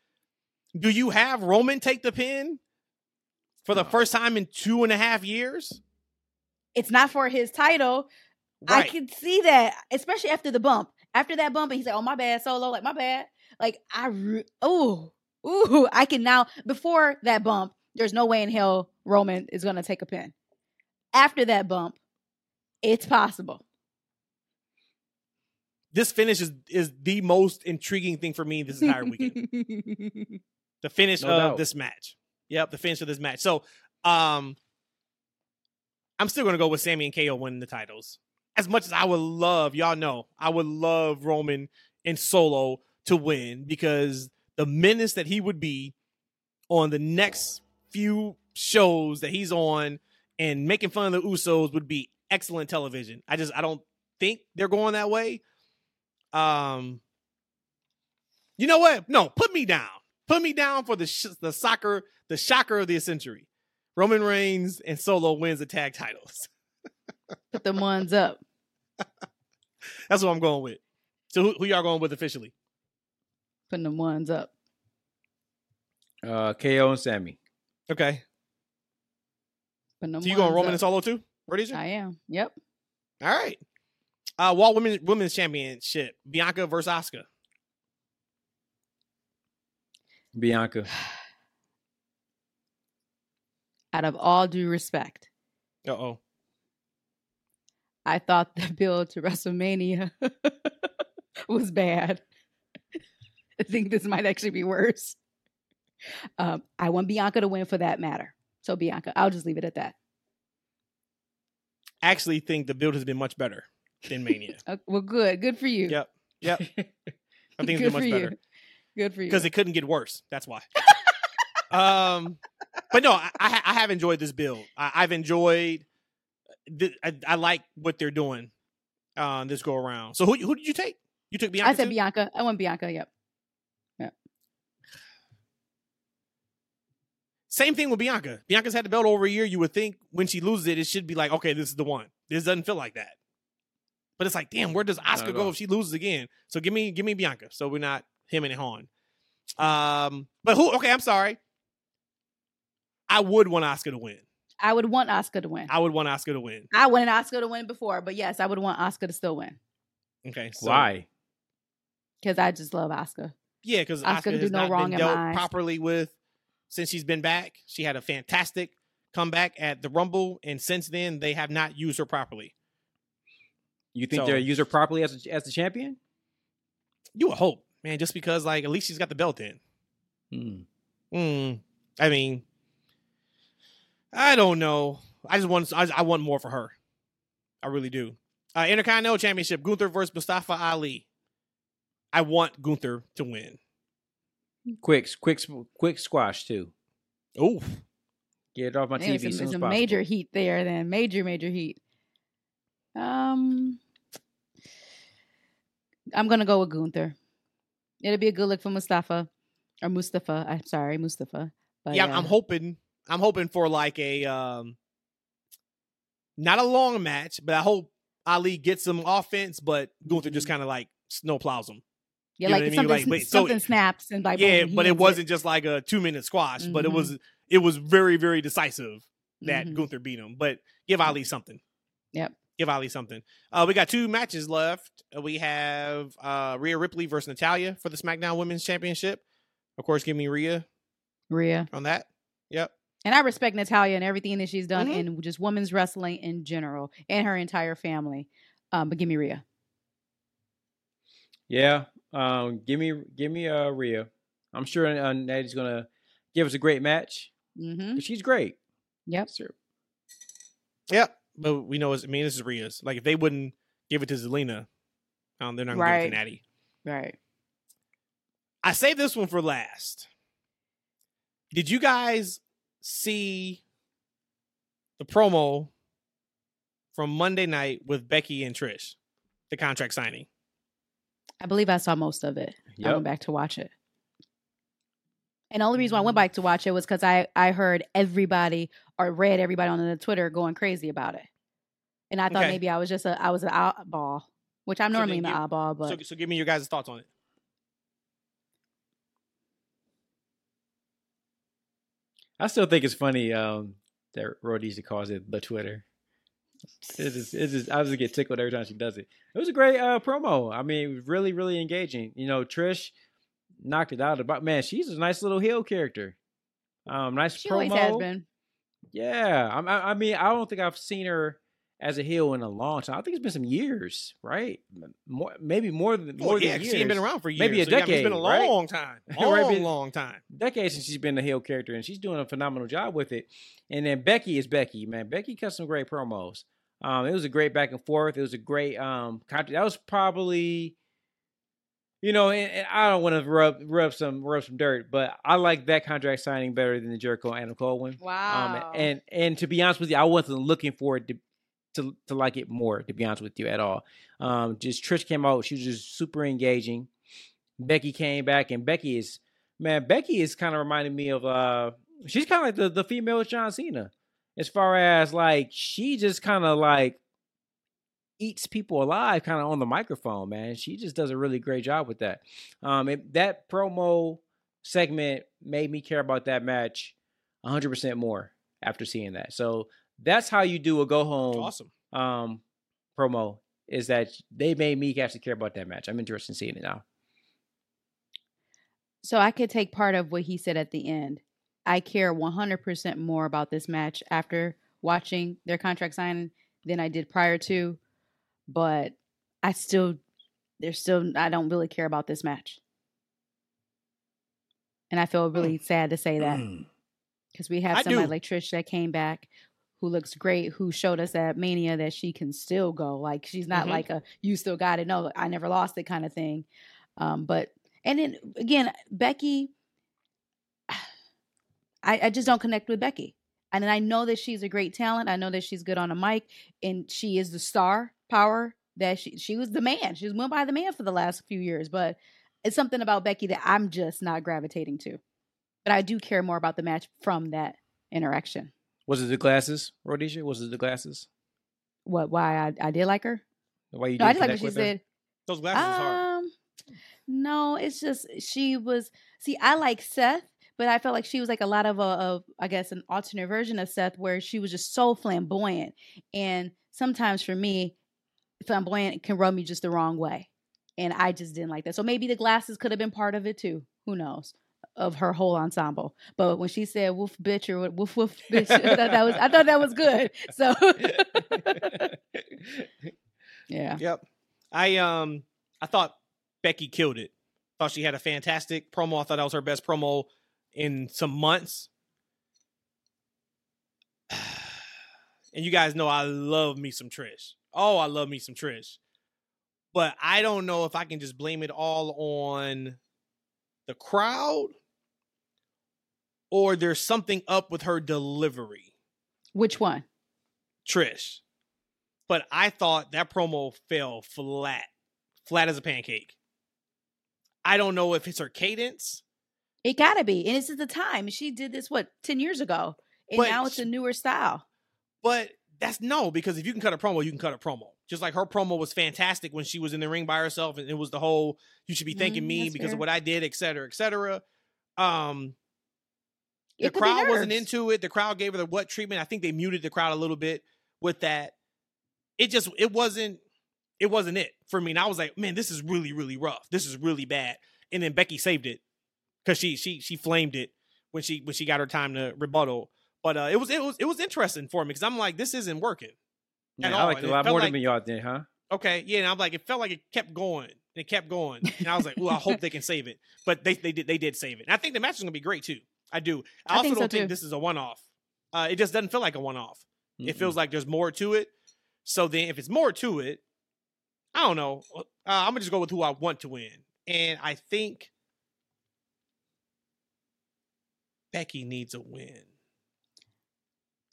Do you have Roman take the pin for the No. first time in two and a half years? It's not for his title. I can see that, especially after the bump. After that bump, and he's like, "Oh my bad, solo." Like my bad. Like I, re- oh ooh. I can now. Before that bump, there's no way in hell Roman is gonna take a pin. After that bump, it's possible. This finish is, is the most intriguing thing for me this entire weekend. the finish No of doubt. this match. Yep, the finish of this match. So, um, I'm still gonna go with Sami and KO winning the titles. As much as I would love, y'all know, I would love Roman and Solo to win because the menace that he would be on the next few shows that he's on and making fun of the Usos would be excellent television. I just I don't think they're going that way. Um, you know what? No, put me down. Put me down for the sh- the soccer the shocker of the century. Roman Reigns and Solo wins the tag titles. Put them ones up. That's what I'm going with. So who, who y'all going with officially? Putting them ones up. Uh, KO and Sami. Okay. Putting them So you going ones Roman up. and Solo too? Where did? I am. Yep. All right. Uh Raw Women Women's Championship. Bianca versus Asuka. Bianca. Out of all due respect, Uh oh. I thought the build to WrestleMania was bad. I think this might actually be worse. Um, I want Bianca to win for that matter. So Bianca, I'll just leave it at that. Actually think the build has been much better than Mania. Uh, well, good, good for you. Yep. Yep. I think it's been much better. you. Good for you. because it couldn't get worse. That's why. um, but no, I, I, I have enjoyed this build. I, I've enjoyed. th- I, I like what they're doing uh, this go around. So who who did you take? You took Bianca. I said too? Bianca. I want Bianca. Yep. Same thing with Bianca. Bianca's had the belt over a year. You would think when she loses it, it should be like, okay, this is the one. This doesn't feel like that. But it's like, damn, where does Asuka go all. if she loses again? So give me, give me Bianca. So we're not him and Han. Um, but who? Okay, I'm sorry. I would want Asuka to win. I would want Asuka to win. I would want Asuka to win. I wanted Asuka to win before, but yes, I would want Asuka to still win Okay, so, Why? because I just love Asuka. Yeah, because Asuka Oscar do no not wrong been in my dealt properly with since she's been back. She had a fantastic comeback at the Rumble, and since then they have not used her properly. You think So- they're use her properly as a, as the champion? You would hope, man, just because like at least she's got the belt in. Hmm. Mm, I mean, I don't know. I just want I, I want more for her. I really do. Uh, Intercontinental Championship: Gunther versus Mustafa Ali. I want Gunther to win. Quick, quick, quick squash too. Oh, Get it off my There's TV. as soon there's as some possible. major heat there. Then major, major heat. Um, I'm gonna go with Gunther. It'll be a good look for Mustafa or Mustafa. I'm sorry, Mustafa. But yeah, I'm hoping. I'm hoping for like a um, not a long match, but I hope Ali gets some offense, but Gunther just kind of like snow plows him. Yeah, You know like what I mean? something, Like, wait, so- snaps and like yeah, but it wasn't just like a two minute squash, but it Mhm. was it was very very decisive that Mhm. Gunther beat him. But give Ali something. Yep. Give Ali something. Uh, we got two matches left. Uh, We have uh, Rhea Ripley versus Natalya for the SmackDown Women's Championship. Of course, give me Rhea Rhea. on that. Yep. And I respect Natalya and everything that she's done Mhm. in just women's wrestling in general and her entire family. Um, but give me Rhea. Yeah. Um. Give me, give me uh Rhea. I'm sure uh, Natty's gonna give us a great match. Mm-hmm. 'cause She's great. Yep. Sure. Yep. But we know, it's, I mean, this is Rhea's. Like, if they wouldn't give it to Zelina, um, they're not going to give it to Natty. Right. I saved this one for last. Did you guys see the promo from Monday night with Becky and Trish, the contract signing? I believe I saw most of it. I went back to watch it. And the only reason why I Mm. went back to watch it was because I, I heard everybody or read everybody on the Twitter going crazy about it. And I thought Okay. maybe I was just a I was an oddball, which I'm So normally then an give- oddball, but So, so give me your guys' thoughts on it. I still think it's funny um, that Rhodesia calls it the Twitter. It just, it just, I just get tickled every time she does it. It was a great uh, promo. I mean, really, really engaging. You know, Trish knocked it out. About man, she's a nice little heel character. Um, nice She promo. always has been. Yeah, I, I mean, I don't think I've seen her as a heel in a long time. I think it's been some years, right? More, maybe more than more Well, yeah, than 'cause years. she ain't been around for years. Maybe a so, yeah, it's been a decade, right? long time, Right, long, but- long time. decades since she's been a heel character, and she's doing a phenomenal job with it. And then Becky is Becky, man. Becky cut some great promos. Um, it was a great back and forth. It was a great um. Contra- that was probably, you know, and, and I don't want to rub rub some rub some dirt, but I like that contract signing better than the Jericho Adam Cole one. Wow. Um, and and to be honest with you, I wasn't looking for it to to to like it more. To be honest with you, at all. Um, just Trish came out. She was just super engaging. Becky came back, and Becky is man. Becky is kind of reminding me of uh, she's kind of like the the female John Cena, as far as like she just kind of like eats people alive, kind of on the microphone. Man, she just does a really great job with that. Um, it, that promo segment made me care about that match 100% more after seeing that. So that's how you do a go home Awesome. um promo is that they made me actually care about that match. I'm interested in seeing it now. So I could take part of what he said at the end. I care 100% more about this match after watching their contract signing than I did prior to, but I still there's still I don't really care about this match. And I feel really sad to say that because we have I somebody do. like Trish that came back who looks great, who showed us at Mania that she can still go. Like she's not Mhm. like a you still got it. No, I never lost it kind of thing. Um, but and then again, Becky, I, I just don't connect with Becky. And I know that she's a great talent. I know that she's good on a mic, and she is the star power that she she was the man. She was went by the man for the last few years, but it's something about Becky that I'm just not gravitating to. But I do care more about the match from that interaction. Was it the glasses, Rhodesia? Was it the glasses? What? Why I, I did like her? Why you No, I didn't like what she her? said. Those glasses is hard. Um, no, it's just she was. See, I like Seth, but I felt like she was like a lot of a, of I guess an alternate version of Seth, where she was just so flamboyant, and sometimes for me, flamboyant can rub me just the wrong way, and I just didn't like that. So maybe the glasses could have been part of it too. Who knows? Of her whole ensemble, but when she said "woof bitch" or "woof woof bitch," I thought that was I thought that was good. So yeah, Yep. I um I thought Becky killed it. Thought she had a fantastic promo. I thought that was her best promo in some months. And you guys know I love me some Trish. Oh, I love me some Trish. But I don't know if I can just blame it all on the crowd or there's something up with her delivery. which one? Trish. But I thought that promo fell flat, flat as a pancake. I don't know if it's her cadence, It gotta be, and this is the time. She did this what ten years ago, and But now it's a newer style. but that's no, because if you can cut a promo, you can cut a promo. Just like her promo was fantastic when she was in the ring by herself, and it was the whole "you should be thanking Mm, me because fair. of what I did," et cetera, et cetera. Um, the It could be crowd wasn't into it. The crowd gave her the what treatment. I think they muted the crowd a little bit with that. It just it wasn't it wasn't it for me. And I was like, man, this is really really rough. This is really bad. And then Becky saved it because she she she flamed it when she when she got her time to rebuttal. But uh, it was it was it was interesting for me because I'm like, this isn't working. Yeah, I liked it a lot more like- than y'all did, huh? Okay, yeah, and I'm like, it felt like it kept going. and It kept going, and I was like, "Well, I hope they can save it." But they they did they did save it. And I think the match is gonna be great too. I do. I, I also think don't think too. this is a one off. Uh, it just doesn't feel like a one off. It Mm-mm. feels like there's more to it. So then, if it's more to it, I don't know. Uh, I'm gonna just go with who I want to win, and I think Becky needs a win.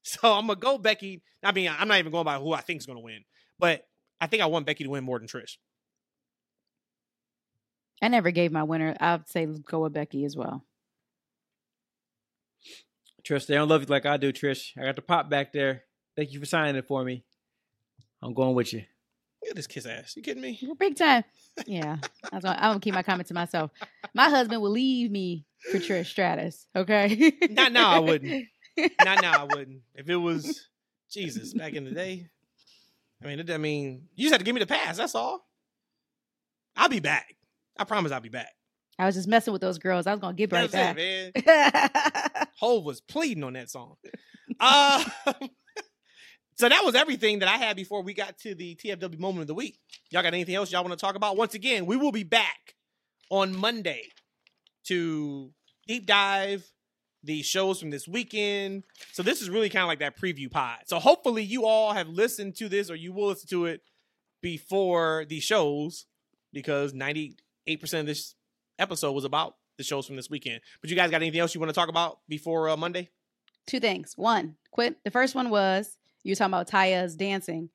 So I'm gonna go Becky. I mean, I'm not even going by who I think is gonna win, but I think I want Becky to win more than Trish. I never gave my winner. I'd say go with Becky as well. Trish, they don't love you like I do, Trish. I got the pop back there. Thank you for signing it for me. I'm going with you. Look at this kiss ass. You kidding me? Big time. Yeah. I was gonna, I'm gonna keep my comment to myself. My husband will leave me for Trish Stratus. Okay. Not now. I wouldn't. Not now. I wouldn't. If it was Jesus back in the day. I mean, it, I mean, you just had to give me the pass. That's all. I'll be back. I promise I'll be back. I was just messing with those girls. I was gonna get right That's back. it, man. Hove was pleading on that song. Uh, so that was everything that I had before we got to the TFW moment of the week. Y'all got anything else y'all want to talk about? Once again, we will be back on Monday to deep dive the shows from this weekend. So this is really kind of like that preview pod. So hopefully you all have listened to this or you will listen to it before the shows because 98% of this episode was about the shows from this weekend. But you guys got anything else you want to talk about before uh, Monday? Two things. One, quit. The first one was you were talking about Taya's dancing.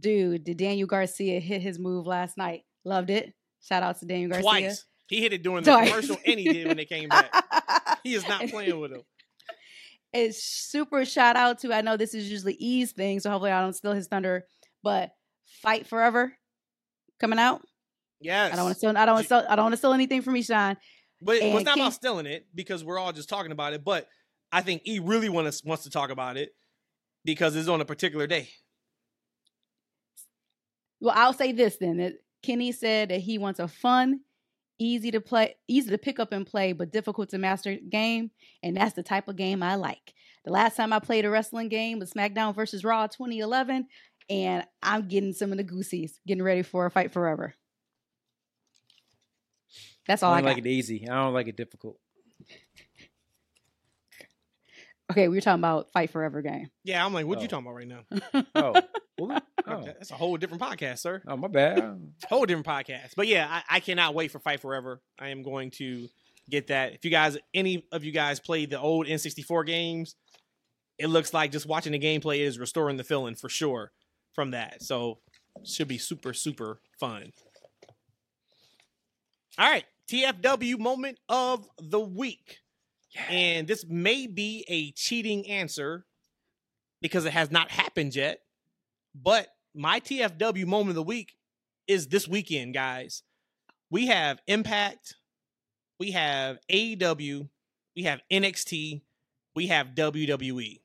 Dude, did Daniel Garcia hit his move last night? Loved it. Shout out to Daniel Garcia. Twice. He hit it during the Twice. commercial and he did when they came back. He is not playing with him. It's super shout out to. I know this is usually E's thing, so hopefully I don't steal his thunder. But Fight Forever coming out. Yes. I don't want to steal. I don't want to steal. I don't want to steal anything from Eshaun. But it was And not King- about stealing it because we're all just talking about it. But I think E really wants wants to talk about it because it's on a particular day. Well, I'll say this then. Kenny said that he wants a fun, easy to play, easy to pick up and play, but difficult to master game, and that's the type of game I like. The last time I played a wrestling game was SmackDown versus Raw 2011, and I'm getting some of the goosies, getting ready for a fight forever. That's all I I, don't got. like it easy. I don't like it difficult. Okay, we were talking about fight forever game. Yeah, I'm like, what you Oh. talking about right now? Oh, what? oh. That's a whole different podcast, sir. oh my bad. Whole different podcast. But yeah, I, I cannot wait for Fight Forever. I am going to get that. If you guys, any of you guys played the old N64 games, it looks like just watching the gameplay is restoring the feeling for sure from that. So should be super, super fun. All right. TFW moment of the week. And this may be a cheating answer because it has not happened yet. But my TFW moment of the week is this weekend, guys. We have Impact, we have AEW, we have NXT, we have WWE.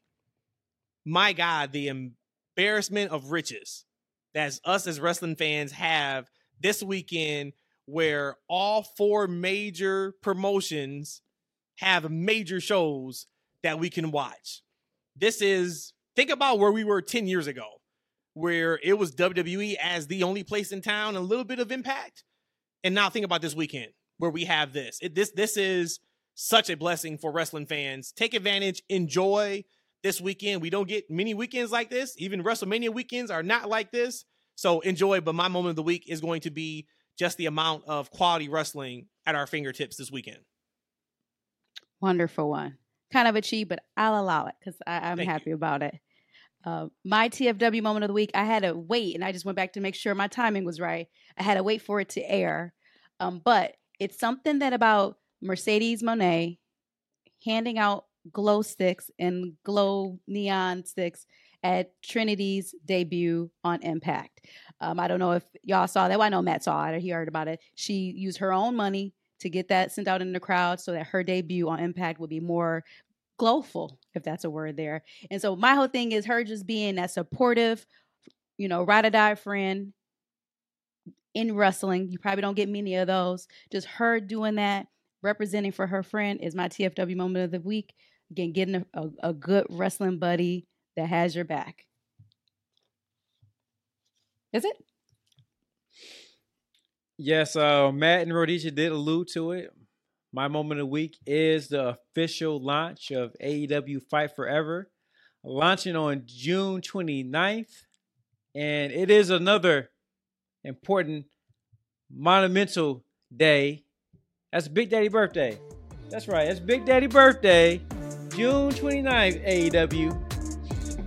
My God, the embarrassment of riches that us as wrestling fans have this weekend, where all four major promotions have major shows that we can watch. This is, think about where we were 10 years ago where it was WWE as the only place in town, a little bit of impact. And now think about this weekend where we have this. It, this this is such a blessing for wrestling fans. Take advantage, enjoy this weekend. We don't get many weekends like this. Even WrestleMania weekends are not like this. So enjoy, but my moment of the week is going to be just the amount of quality wrestling at our fingertips this weekend. Wonderful one. Kind of a cheat, but I'll allow it because I'm Thank happy about it. Uh, my TFW moment of the week, I had to wait and I just went back to make sure my timing was right. I had to wait for it to air. Um, but it's something that about Mercedes Moné handing out glow sticks and glow neon sticks at Trinity's debut on Impact. Um, I don't know if y'all saw that. Well, I know Matt saw it or he heard about it. She used her own money to get that sent out in the crowd so that her debut on Impact would be more glowful, if that's a word there. And so my whole thing is her just being that supportive, you know, ride or die friend in wrestling. You probably don't get many of those. Just her doing that, representing for her friend is my TFW moment of the week. Again, getting a, a, a good wrestling buddy that has your back. Is it? Yes, uh, Matt and Rhodesia did allude to it. My moment of the week is the official launch of AEW Fight Forever, launching on June 29th. And it is another important, monumental day. That's Big Daddy birthday. That's right, that's Big Daddy birthday, June 29th, AEW.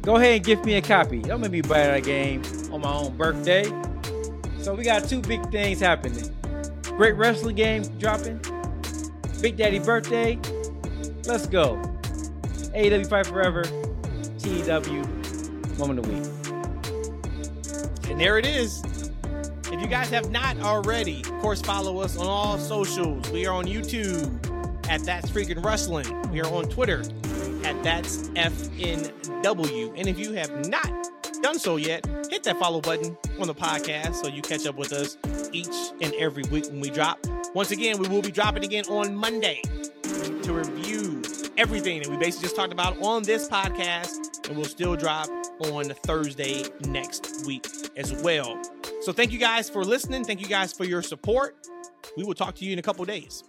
Go ahead and give me a copy. Don't make me buy that game on my own birthday. So we got two big things happening. Great wrestling game dropping. Big Daddy birthday. Let's go. AEW Fight Forever. TFW Moment of the Week. And there it is. If you guys have not already, of course, follow us on all socials. We are on YouTube at That's Freaking Wrestling. We are on Twitter That's FNW. And if you have not done so yet, hit that follow button on the podcast so you catch up with us each and every week when we drop. Once again, we will be dropping again on Monday to review everything that we basically just talked about on this podcast, and we'll still drop on Thursday next week as well. So thank you guys for listening. Thank you guys for your support. We will talk to you in a couple days.